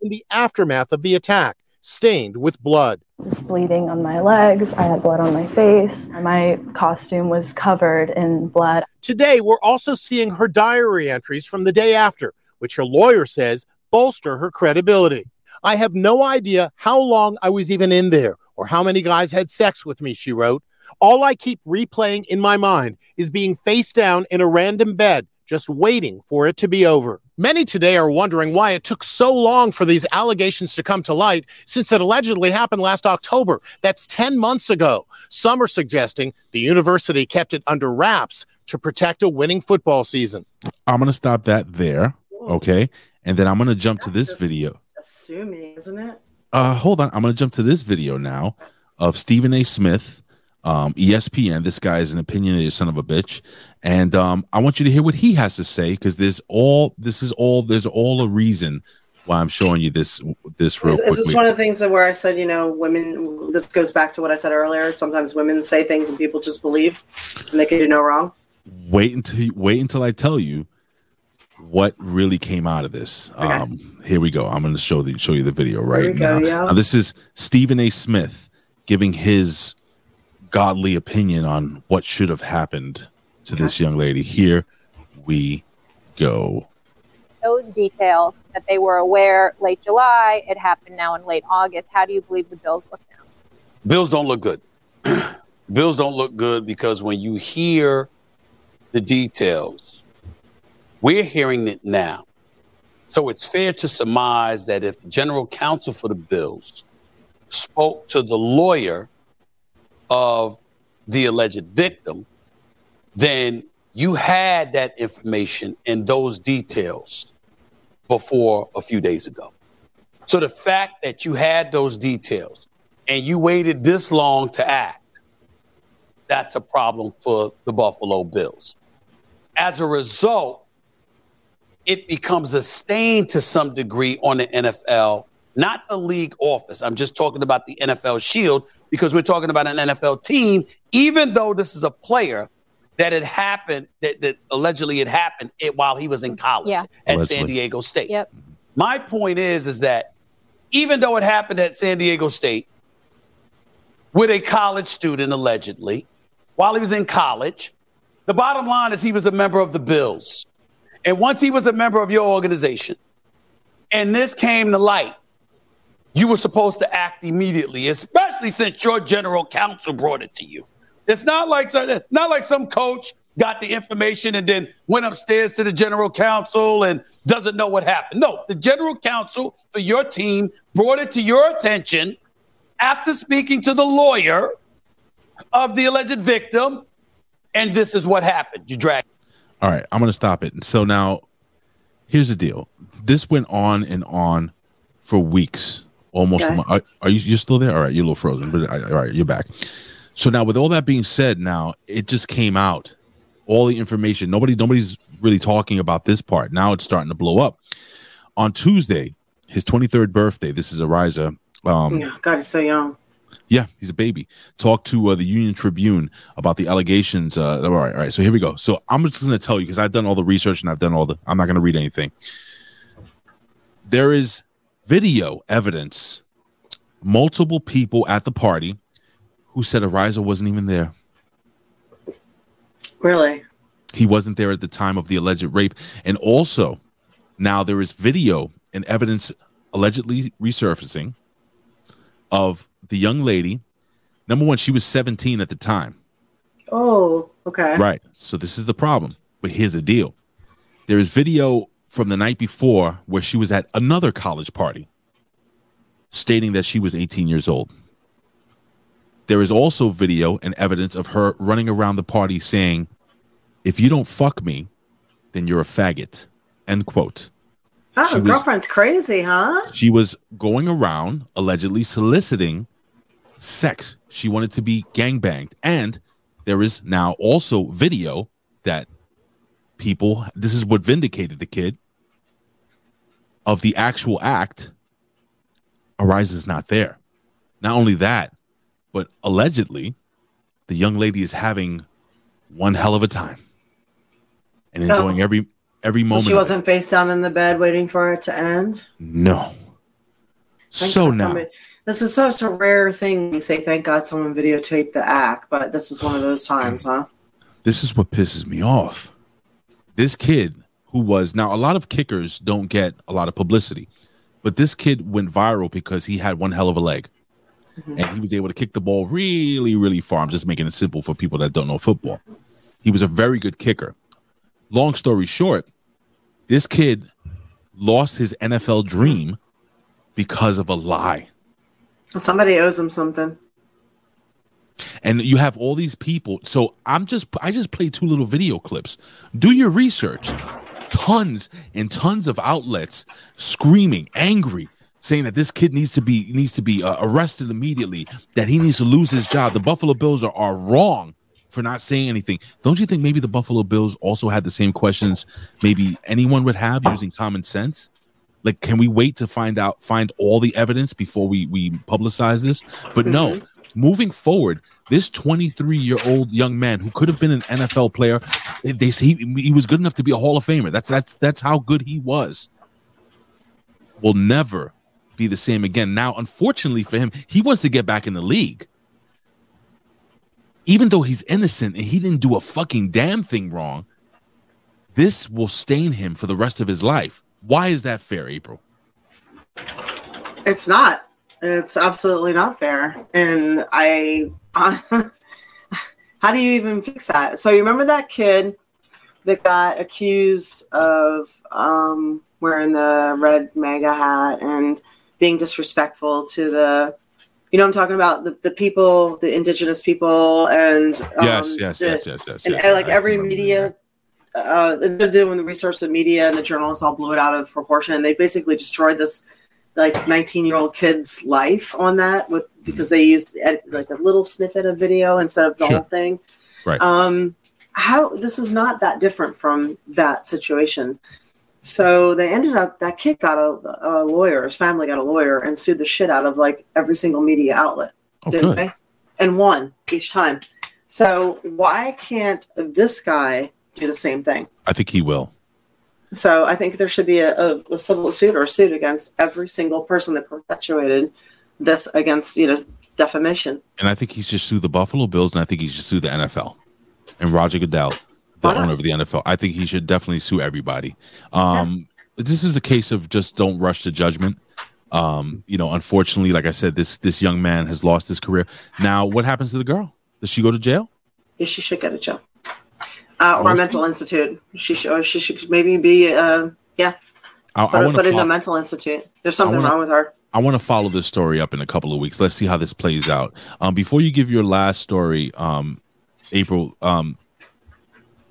In the aftermath of the attack, stained with blood. was bleeding on my legs. I had blood on my face. My costume was covered in blood. Today, we're also seeing her diary entries from the day after, which her lawyer says bolster her credibility. I have no idea how long I was even in there or how many guys had sex with me, she wrote. All I keep replaying in my mind is being face down in a random bed, just waiting for it to be over. Many today are wondering why it took so long for these allegations to come to light since it allegedly happened last October. That's 10 months ago. Some are suggesting the university kept it under wraps to protect a winning football season. I'm gonna stop that there. Okay. And then I'm gonna jump to this video. Assuming, isn't it? Uh hold on. I'm gonna jump to this video now of Stephen A. Smith, um, ESPN. This guy is an opinionated son of a bitch. And um, I want you to hear what he has to say because there's all this is all there's all a reason why I'm showing you this this real Is, is this quickly. one of the things that where I said, you know, women? This goes back to what I said earlier. Sometimes women say things and people just believe, and they can do no wrong. wait until wait until I tell you what really came out of this. Okay. Um, here we go. I'm going to show the show you the video right we go, yeah. Now, this is Stephen A. Smith giving his godly opinion on what should have happened to this young lady. Here we go. those details that they were aware late July, it happened now in late August. How do you believe the bills look now? Bills don't look good. Bills don't look good because when you hear the details, we're hearing it now. So it's fair to surmise that if the general counsel for the Bills spoke to the lawyer of the alleged victim, then you had that information and those details before a few days ago. So the fact that you had those details and you waited this long to act, that's a problem for the Buffalo Bills. As a result, it becomes a stain to some degree on the NFL, not the league office. I'm just talking about the NFL shield because we're talking about an NFL team, even though this is a player that it happened, that, that allegedly it happened it, while he was in college Yeah. at Allegedly. San Diego State. Yep. My point is, is that even though it happened at San Diego State with a college student allegedly, while he was in college, the bottom line is he was a member of the Bills. And once he was a member of your organization, and this came to light, you were supposed to act immediately, especially since your general counsel brought it to you. It's not like not like some coach got the information and then went upstairs to the general counsel and doesn't know what happened. No, the general counsel for your team brought it to your attention after speaking to the lawyer of the alleged victim, and this is what happened. You dragged. All right, I'm going to stop it. So now, here's the deal. This went on and on for weeks, almost. Month. Are, are you you're still there? All right, you're a little frozen, but I, all right, you're back. So now, with all that being said, now it just came out, all the information. Nobody, nobody's really talking about this part. Now it's starting to blow up. On Tuesday, his 23rd birthday. This is Araiza. Um, Yeah, God, he's so young. yeah, he's a baby. Talked to uh, the Union Tribune about the allegations. Uh, all right, all right. So here we go. So I'm just going to tell you because I've done all the research and I've done all the. I'm not going to read anything. There is video evidence, multiple people at the party who said Araiza wasn't even there. Really? He wasn't there at the time of the alleged rape. And also, now there is video and evidence allegedly resurfacing of the young lady. Number one, she was 17 at the time. Oh, okay. Right. So this is the problem. But here's the deal there is video from the night before where she was at another college party stating that she was 18 years old. There is also video and evidence of her running around the party saying, If you don't fuck me, then you're a faggot. End quote. Oh, She was- girlfriend's crazy, huh? She was going around allegedly soliciting sex. She wanted to be gangbanged. And there is now also video that people, this is what vindicated the kid, of the actual act. Araiza's not there. Not only that, but allegedly, the young lady is having one hell of a time and enjoying Oh. every every So moment. she wasn't face down in the bed waiting for it to end. No. Thank So God now, somebody- This is such a rare thing. You say, "Thank God someone videotaped the act," but this is one of those times, mm. huh? This is what pisses me off. This kid who was now a lot of kickers don't get a lot of publicity, but this kid went viral because he had one hell of a leg. Mm-hmm. And he was able to kick the ball really, really far. I'm just making it simple for people that don't know football. He was a very good kicker. Long story short, this kid lost his NFL dream because of a lie. Somebody owes him something. and you have all these people so i'm just i just played two little video clips do your research tons and tons of outlets screaming angry saying that this kid needs to be needs to be uh, arrested immediately that he needs to lose his job. The buffalo bills are, are wrong for not saying anything. Don't you think maybe the buffalo bills also had the same questions maybe anyone would have using common sense? Like can we wait to find out find all the evidence before we we publicize this? But no moving forward this 23 year old young man who could have been an nfl player eh, they say he, he was good enough to be a hall of famer. That's that's that's how good he was. Will never be the same again. Now unfortunately for him he wants to get back in the league. Even though he's innocent and he didn't do a fucking damn thing wrong this will stain him for the rest of his life. Why is that fair april? It's not. It's absolutely not fair. And I, how do you even fix that? So you remember that kid that got accused of um, wearing the red MAGA hat and being disrespectful to the, you know, I'm talking about the, the people, the indigenous people, and um, yes yes the- yes yes yes, and yes. like I every media uh they're doing the research the media and the journalists all blew it out of proportion and they basically destroyed this like 19 year old kid's life on that with because they used ed- like a little snippet of video instead of the Sure. whole thing. Right. Um how this is not that different from that situation. So they ended up that kid got a, a lawyer his family got a lawyer and sued the shit out of like every single media outlet Oh, didn't good. they? And won each time. So why can't this guy do the same thing? I think he will so i think there should be a, a, a civil suit or a suit against every single person that perpetuated this against you know defamation and I think he should sue the Buffalo Bills, and I think he should sue the NFL and Roger Goodell, the owner of the NFL. I think he should definitely sue everybody. Um, This is a case of just don't rush to judgment. Um, you know, unfortunately, like I said, this this young man has lost his career. Now, what happens to the girl? Does she go to jail? yeah, she should get a job uh, or a mental institute she should or she should maybe be uh yeah I, put, I put in a mental institute there's something wanna- wrong with her I want to follow this story up in a couple of weeks. Let's see how this plays out. Um, before you give your last story, um, April, um,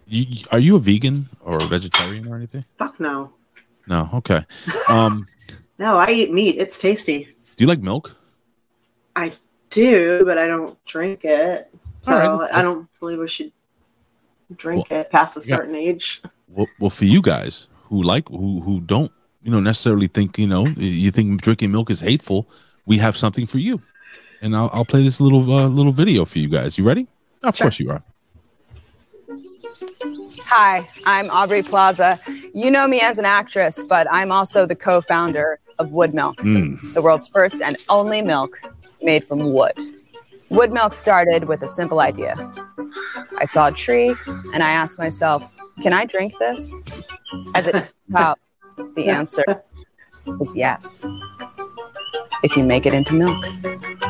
you, are you a vegan or a vegetarian or anything? fuck no No. Okay. Um, no i eat meat it's tasty do you like milk? i do but i don't drink it so right. i don't believe we should drink it past a yeah. certain age Well, well, for you guys who like who who don't you know necessarily think you know you think drinking milk is hateful, we have something for you, and I'll, I'll play this little uh, little video for you guys. You ready? Of course you are. Hi, I'm Aubrey Plaza. You know me as an actress, but I'm also the co founder of Wood Milk, Mm. the world's first and only milk made from wood. Wood Milk started with a simple idea. I saw a tree and I asked myself, can I drink this? As it turns out, the answer is yes. If you make it into milk.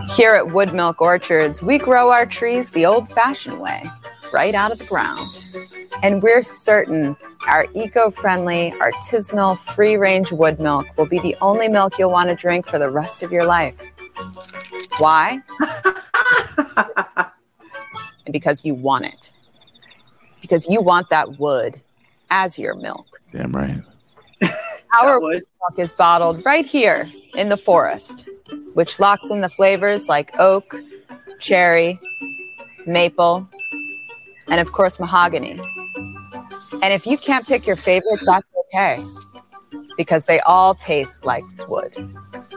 Here at Wood Milk Orchards, we grow our trees the old fashioned way, right out of the ground. And we're certain our eco friendly, artisanal, free range wood milk will be the only milk you'll want to drink for the rest of your life. Why? and because you want it. Because you want that wood as your milk. Damn right. Our wood milk is bottled right here in the forest, which locks in the flavors like oak, cherry, maple, and of course, mahogany. And if you can't pick your favorite, that's okay, because they all taste like wood.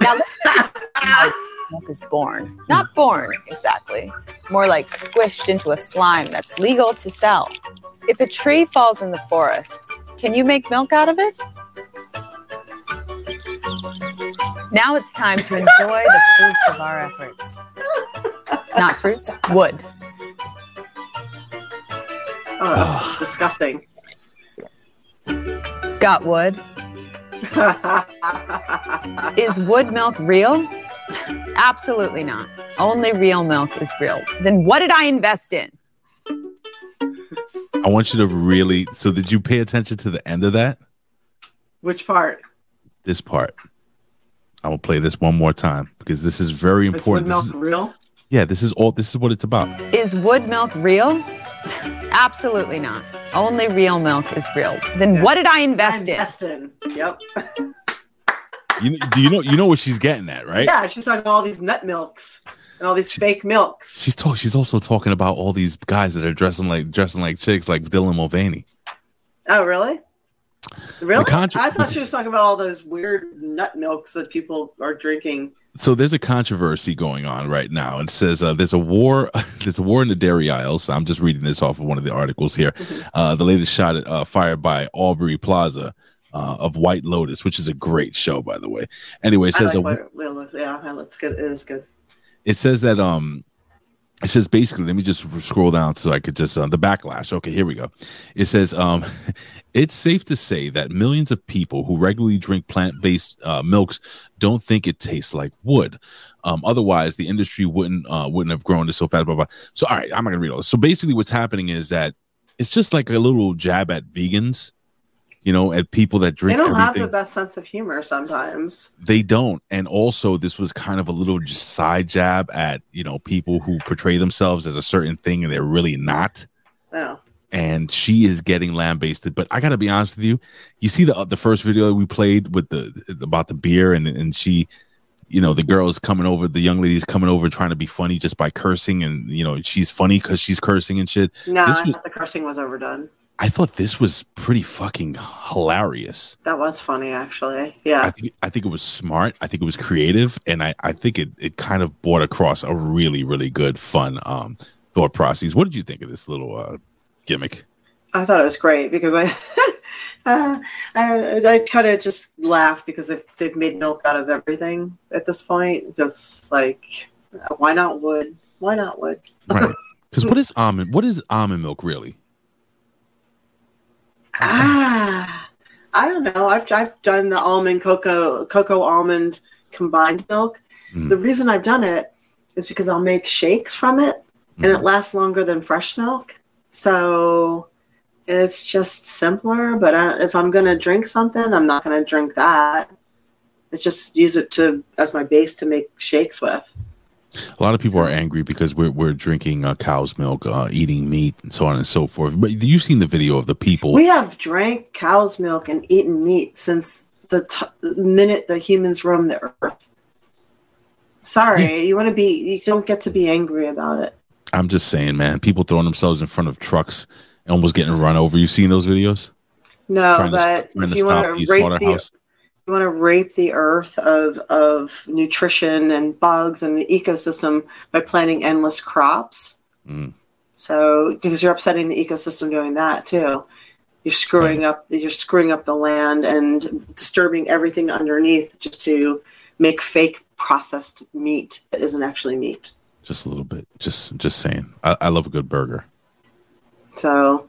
Now, let's see how milk is born. Not born exactly, more like squished into a slime that's legal to sell. If a tree falls in the forest, can you make milk out of it? Now it's time to enjoy the fruits of our efforts. Not fruits, wood. Oh, that's disgusting. Got wood. Is wood milk real? Absolutely not. Only real milk is real. Then what did I invest in? I want you to really. So, did you pay attention to the end of that? Which part? This part. I will play this one more time because this is very Is wood important. This milk is- real? yeah, this is all. This is what it's about. Is wood milk real? Absolutely not. Only real milk is real. Then what did I invest in? Invest in. Yep. You, do you know? You know what she's getting at, right? Yeah, she's talking all these nut milks and all these fake milks. She's talk. She's also talking about all these guys that are dressing like dressing like chicks, like Dylan Mulvaney. Oh, really? Really? contra- I thought she was talking about all those weird nut milks that people are drinking. So there's a controversy going on right now. It says uh, there's a war. There's a war in the dairy aisles. I'm just reading this off of one of the articles here. Uh, the latest shot at, uh, fired by Aubrey Plaza. Uh, of White Lotus, which is a great show, by the way. Anyway, it says like a, what- well, yeah, that's good. It is good. it says that um it says basically let me just scroll down so i could just uh, the backlash. Okay here we go. It says um it's safe to say that millions of people who regularly drink plant-based uh, milks don't think it tastes like wood. Um otherwise the industry wouldn't uh wouldn't have grown to so fast blah blah. So all right i'm not gonna read all this. So basically what's happening is that it's just like a little jab at vegans you know at people that drink. They don't have the best sense of humor sometimes. they don't and also this was kind of a little side jab at you know people who portray themselves as a certain thing and they're really not No. and she is getting lambasted but i gotta be honest with you you see the uh, the first video that we played with the about the beer and and she you know the girl is coming over the young lady's coming over trying to be funny just by cursing and you know she's funny because she's cursing and shit No, This I was- thought the cursing was overdone. I thought this was pretty fucking hilarious That was funny, actually. I Yeah. think I think it was smart. I think it was creative, and I, I think it, it kind of brought across a really really good fun um thought process. What did you think of this little uh gimmick? I thought it was great because I, uh, I, I kind of just laugh because they've, they've made milk out of everything at this point. Just like, why not wood? Why not wood? Right? Because what is almond? What is almond milk really? Ah, I don't know. I've I've done the almond cocoa cocoa almond combined milk. Mm. The reason I've done it is because I'll make shakes from it, and Mm-hmm. it lasts longer than fresh milk. So it's just simpler. But I, if I'm gonna drink something, I'm not gonna drink that. It's just use it to as my base to make shakes with. A lot of people are angry because we're we're drinking uh, cow's milk, uh, eating meat, and so on and so forth. But you've seen the video of the people. We have drank cow's milk and eaten meat since the t- minute the humans roamed the earth. Sorry, you want to be, you don't get to be angry about it. I'm just saying, man. People throwing themselves in front of trucks and almost getting run over. You seen those videos? No, trying to st- but if you want to rape the. You want to rape the earth of of nutrition and bugs and the ecosystem by planting endless crops. Mm. So because you're upsetting the ecosystem doing that too. You're screwing up you're screwing up the land and disturbing everything underneath just to make fake processed meat that isn't actually meat. Just a little bit. Just just saying. I, I love a good burger. So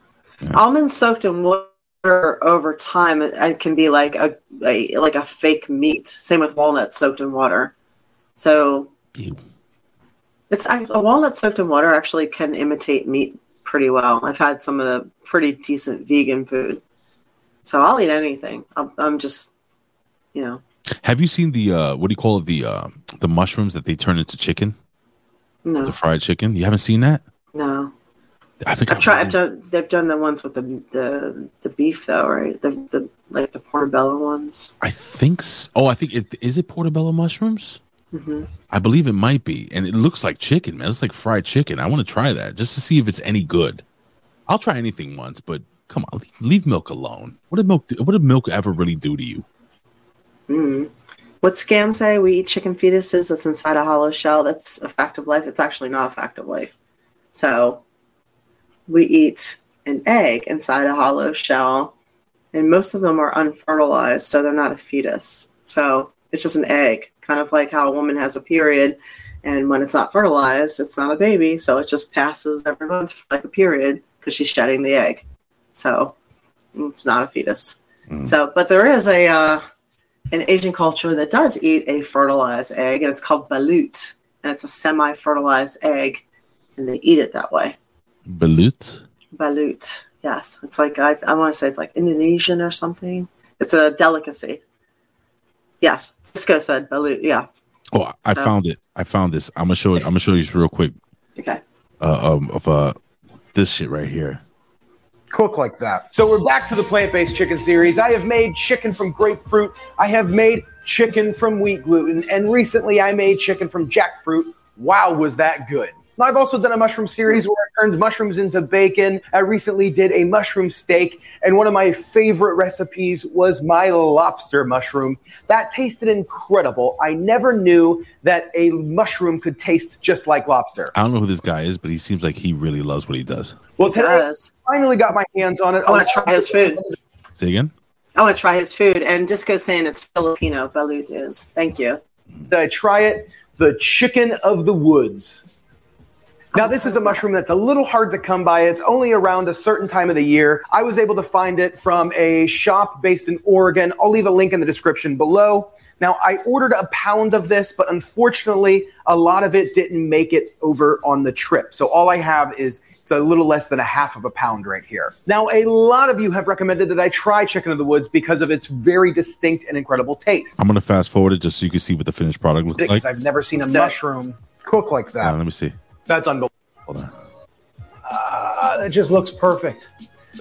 almonds soaked in water over time it, can be like a, a like a fake meat. Same with walnuts soaked in water. So it's a walnut soaked in water actually can imitate meat pretty well. I've had some of the pretty decent vegan food. So I'll eat anything. I'm, I'm just, you know, Have you seen the uh what do you call it? The uh the mushrooms that they turn into chicken? no, The fried chicken? You haven't seen that? no. I think I've tried. I've done. They've done the ones with the the the beef though, right? The the like the portobello ones. I think s oh I think it is it portobello mushrooms? hmm I believe it might be. And it looks like chicken, man. It's like fried chicken. I want to try that just to see if it's any good. I'll try anything once, but come on, leave, leave milk alone. What did milk do? What did milk ever really do to you? Mm. What scam say? We eat chicken fetuses that's inside a hollow shell. That's a fact of life. It's actually not a fact of life. So we eat an egg inside a hollow shell, and most of them are unfertilized, so they're not a fetus. So it's just an egg kind of like how a woman has a period, and when it's not fertilized, it's not a baby, so it just passes every month like a period because she's shedding the egg. So it's not a fetus. So, but there is a uh, an Asian culture that does eat a fertilized egg, and it's called balut, and it's a semi-fertilized egg, and they eat it that way. Balut. Balut, yes, it's like I, I want to say it's like Indonesian or something. It's a delicacy. Yes, Cisco said balut. Yeah. Oh, I So- found it. I found this. I'm gonna show it. I'm gonna show you real quick. Okay. Uh, um, of uh, this shit right here. cook like that. So we're back to the plant-based chicken series. I have made chicken from grapefruit. I have made chicken from wheat gluten, and recently I made chicken from jackfruit. Wow, was that good! Now, I've also done a mushroom series where I turned mushrooms into bacon. I recently did a mushroom steak, and one of my favorite recipes was my lobster mushroom. That tasted incredible. I never knew that a mushroom could taste just like lobster. I don't know who this guy is, but he seems like he really loves what he does. Well, today I finally got my hands on it. I want to try his food. Say again. I want to try his food, and Disco saying it's Filipino. Balut is. Thank you. Did I try it? The chicken of the woods. Now, this is a mushroom that's a little hard to come by. It's only around a certain time of the year. I was able to find it from a shop based in Oregon. I'll leave a link in the description below. Now, I ordered a pound of this, but unfortunately, a lot of it didn't make it over on the trip. So all I have is it's a little less than a half of a pound right here. Now, a lot of you have recommended that I try chicken of the woods because of its very distinct and incredible taste. I'm gonna fast forward it just so you can see what the finished product looks Because like. I've never seen a So- mushroom cook like that. Uh, let me see. That's unbelievable. Hold on. Ah, that just looks perfect.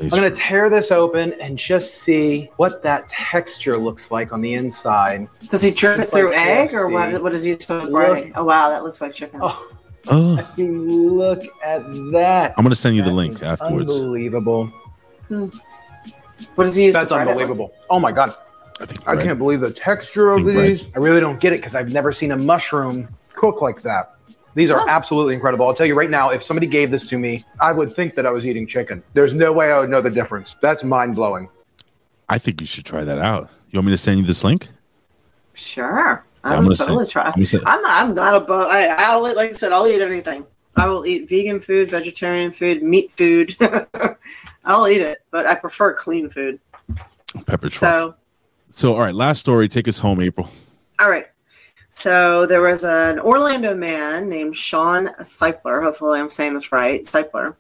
I'm going to tear this open and just see what that texture looks like on the inside. Does he drip it through like egg, or KFC. what? What does he do? Look. Right. Oh wow, that looks like chicken. Oh, Oh, I mean, look at that. I'm gonna send you the link afterwards. Unbelievable. What does he use? That's to bread it unbelievable. Oh my god. I think I bread. can't believe the texture of Think bread. these. I really don't get it because I've never seen a mushroom cook like that. These are oh. absolutely incredible. I'll tell you right now, if somebody gave this to me, I would think that I was eating chicken. There's no way I would know the difference. That's mind blowing. I think you should try that out. You want me to send you this link? Sure. Yeah, I I'm gonna totally say- try. I'm gonna I'm not, I'm not above. I, I'll eat- like I said, I'll eat anything. I will eat vegan food, vegetarian food, meat food. I'll eat it, but I prefer clean food. Pepper truck. So, So, all right, last story. Take us home, April. all right. So there was an Orlando man named Shawn Seipler. Hopefully, I'm saying this right. Seipler,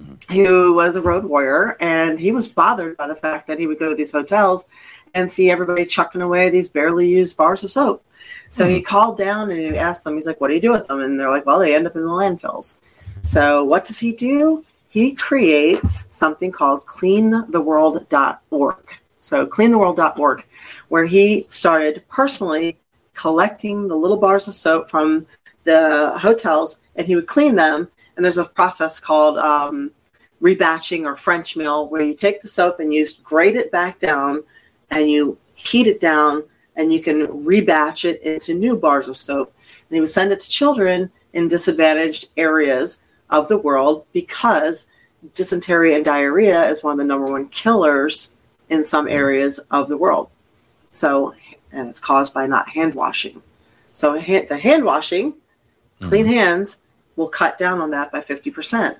mm-hmm. who was a road warrior, and he was bothered by the fact that he would go to these hotels and see everybody chucking away these barely used bars of soap. So he hmm. called down and he asked them, he's like, What do you do with them? And they're like, Well, they end up in the landfills. So what does he do? He creates something called cleantheworld.org. So cleantheworld.org, where he started personally collecting the little bars of soap from the hotels and he would clean them. And there's a process called um, rebatching or French mill where you take the soap and you grate it back down and you heat it down and you can rebatch it into new bars of soap. And he would send it to children in disadvantaged areas of the world because dysentery and diarrhea is one of the number one killers in some areas of the world. So, and it's caused by not hand washing. So, the hand washing, clean hands, will cut down on that by 50%.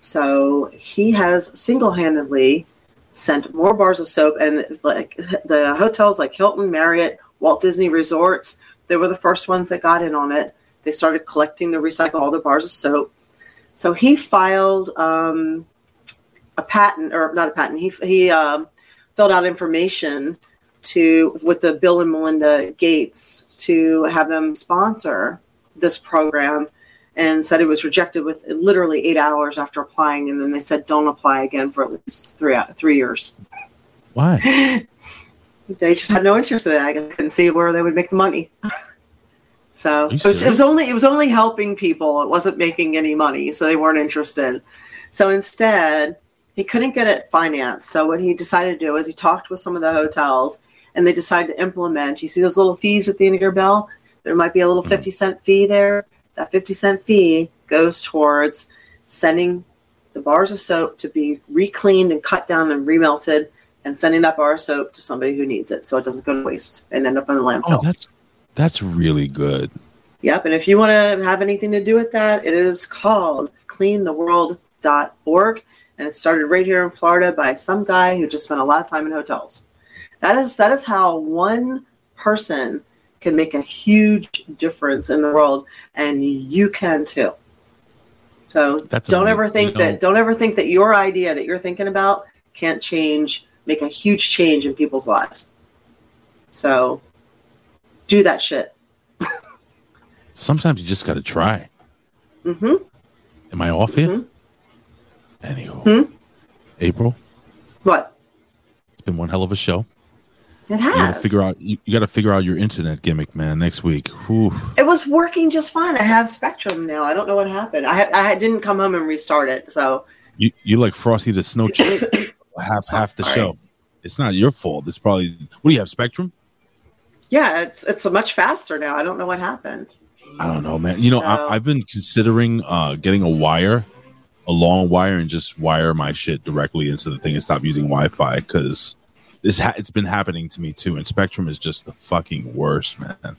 So, he has single handedly sent more bars of soap, and like the hotels like Hilton, Marriott, Walt Disney Resorts, they were the first ones that got in on it. They started collecting to recycle all the bars of soap. So, he filed um, a patent, or not a patent, he, he um, filled out information to with the Bill and Melinda Gates to have them sponsor this program and said it was rejected with literally eight hours after applying. And then they said don't apply again for at least three three years. Why? they just had no interest in it. I couldn't see where they would make the money. So it was, it was only it was only helping people. It wasn't making any money. So they weren't interested. So instead he couldn't get it financed. So what he decided to do is he talked with some of the hotels and they decide to implement you see those little fees at the end of your bill there might be a little mm-hmm. 50 cent fee there that 50 cent fee goes towards sending the bars of soap to be recleaned and cut down and remelted and sending that bar of soap to somebody who needs it so it doesn't go to waste and end up in the landfill Oh, that's That's really good. Yep. And if you want to have anything to do with that, it is called cleantheworld.org. And it started right here in Florida by some guy who just spent a lot of time in hotels. That is that is how one person can make a huge difference in the world, and you can too. So That's don't amazing. ever think You know- that don't ever think that your idea that you're thinking about can't change, make a huge change in people's lives. So do that shit. Sometimes you just got to try. Mm-hmm. Am I off here? Anywho, Hmm? April, What? it's been one hell of a show. It You gotta has. figure out. You, you got to figure out your internet gimmick, man. Next week. Whew. It was working just fine. I have Spectrum now. I don't know what happened. I I didn't come home and restart it. So You you like Frosty the Snow Chip half half the Sorry. show. It's not your fault. It's probably what do you have Spectrum? yeah, it's it's much faster now. I don't know what happened. I don't know, man. You know, So- I, I've been considering uh, getting a wire, a long wire, and just wire my shit directly into the thing and stop using Wi-Fi because this ha- it's been happening to me too. And Spectrum is just the fucking worst, man.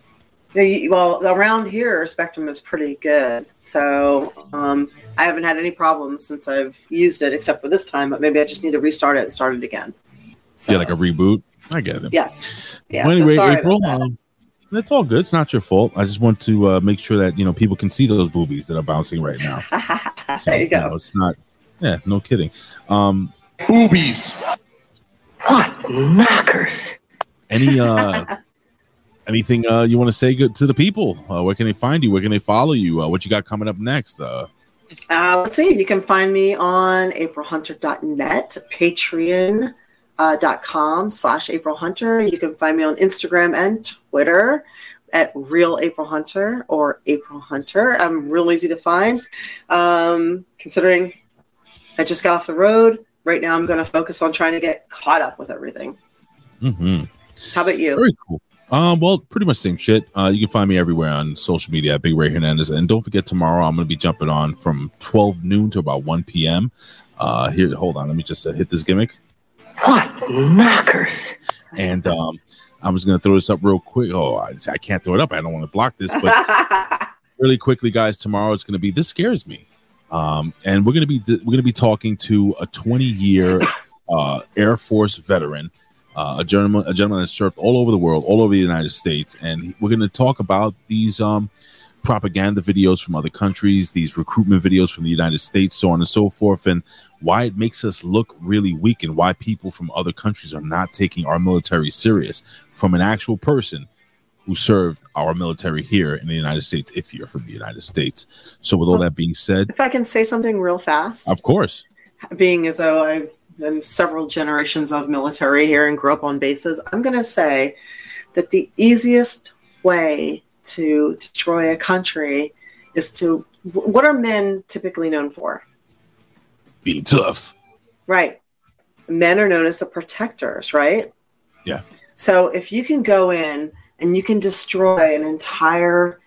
Yeah, well, around here, Spectrum is pretty good. So um, I haven't had any problems since I've used it, except for this time. But maybe I just need to restart it and start it again. Yeah, like a reboot. I get it. Yes. Yeah. well, so anyway, sorry April, about that. um, it's all good. It's not your fault. I just want to uh, make sure that you know people can see those boobies that are bouncing right now. So, there you go. know, it's not. Yeah, no kidding. Um, Boobies. What knockers? any uh, anything uh, you want to say good to the people? Uh, where can they find you? Where can they follow you? Uh, what you got coming up next? Uh, Uh, let's see. You can find me on aprilhunter.net, patreon uh, dot com slash aprilhunter. You can find me on Instagram and Twitter at real April Hunter or April Hunter. I'm real easy to find. Um, considering I just got off the road, right now I'm going to focus on trying to get caught up with everything. hmm How about you? Very cool. Um, well, pretty much same shit. Uh, you can find me everywhere on social media at Big Ray Hernandez. And don't forget, tomorrow I'm going to be jumping on from 12 noon to about 1 p.m. Uh, here, hold on. Let me just uh, hit this gimmick. What knockers? And um, I'm just going to throw this up real quick. Oh, I, I can't throw it up. I don't want to block this. But really quickly, guys, tomorrow it's going to be this scares me. Um, and we're to be we're to be talking to a 20 year uh, Air Force veteran, uh, a gentleman a gentleman that served all over the world, all over the United States, and he- we're to talk about these um, propaganda videos from other countries, these recruitment videos from the United States, so on and so forth, and why it makes us look really weak, and why people from other countries are not taking our military serious from an actual person who served our military here in the United States, if you're from the United States. So, with all that being said, If I can say something real fast. of course, being as though I've been several generations of military here and grew up on bases, I'm going to say that the easiest way to destroy a country is to. What are men typically known for? be tough. Right. Men are known as the protectors, right? Yeah. So if you can go in and you can destroy an entire,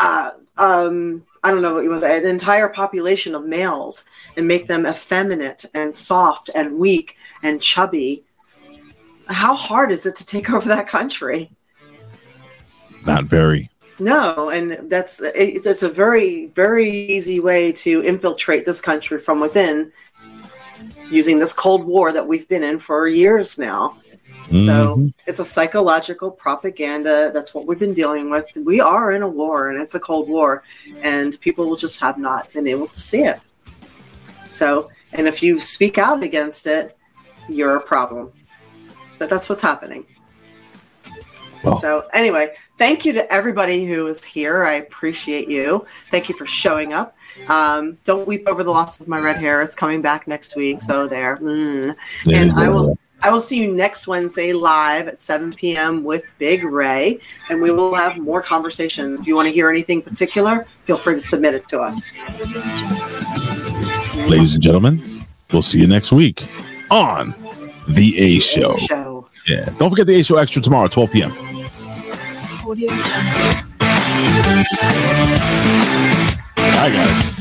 uh, um, I don't know what you want to say, an entire population of males and make them effeminate and soft and weak and chubby, how hard is it to take over that country? Not very. No, and that's it, it's a very very easy way to infiltrate this country from within using this Cold War that we've been in for years now. So Mhm. it's a psychological propaganda. That's what we've been dealing with. We are in a war, and it's a Cold War, and people will just have not been able to see it. So, and if you speak out against it, you're a problem. But that's what's happening. So, anyway, thank you to everybody who is here. I appreciate you. Thank you for showing up. Um, don't weep over the loss of my red hair. It's coming back next week. So there. Mm. There And I go. I will see you next Wednesday live at 7 p.m. with Big Ray, and we will have more conversations. If you want to hear anything particular, feel free to submit it to us. Ladies and gentlemen, we'll see you next week on The A Show. Show. Yeah. Don't forget The A Show Extra tomorrow, 12 p.m. Bye, guys.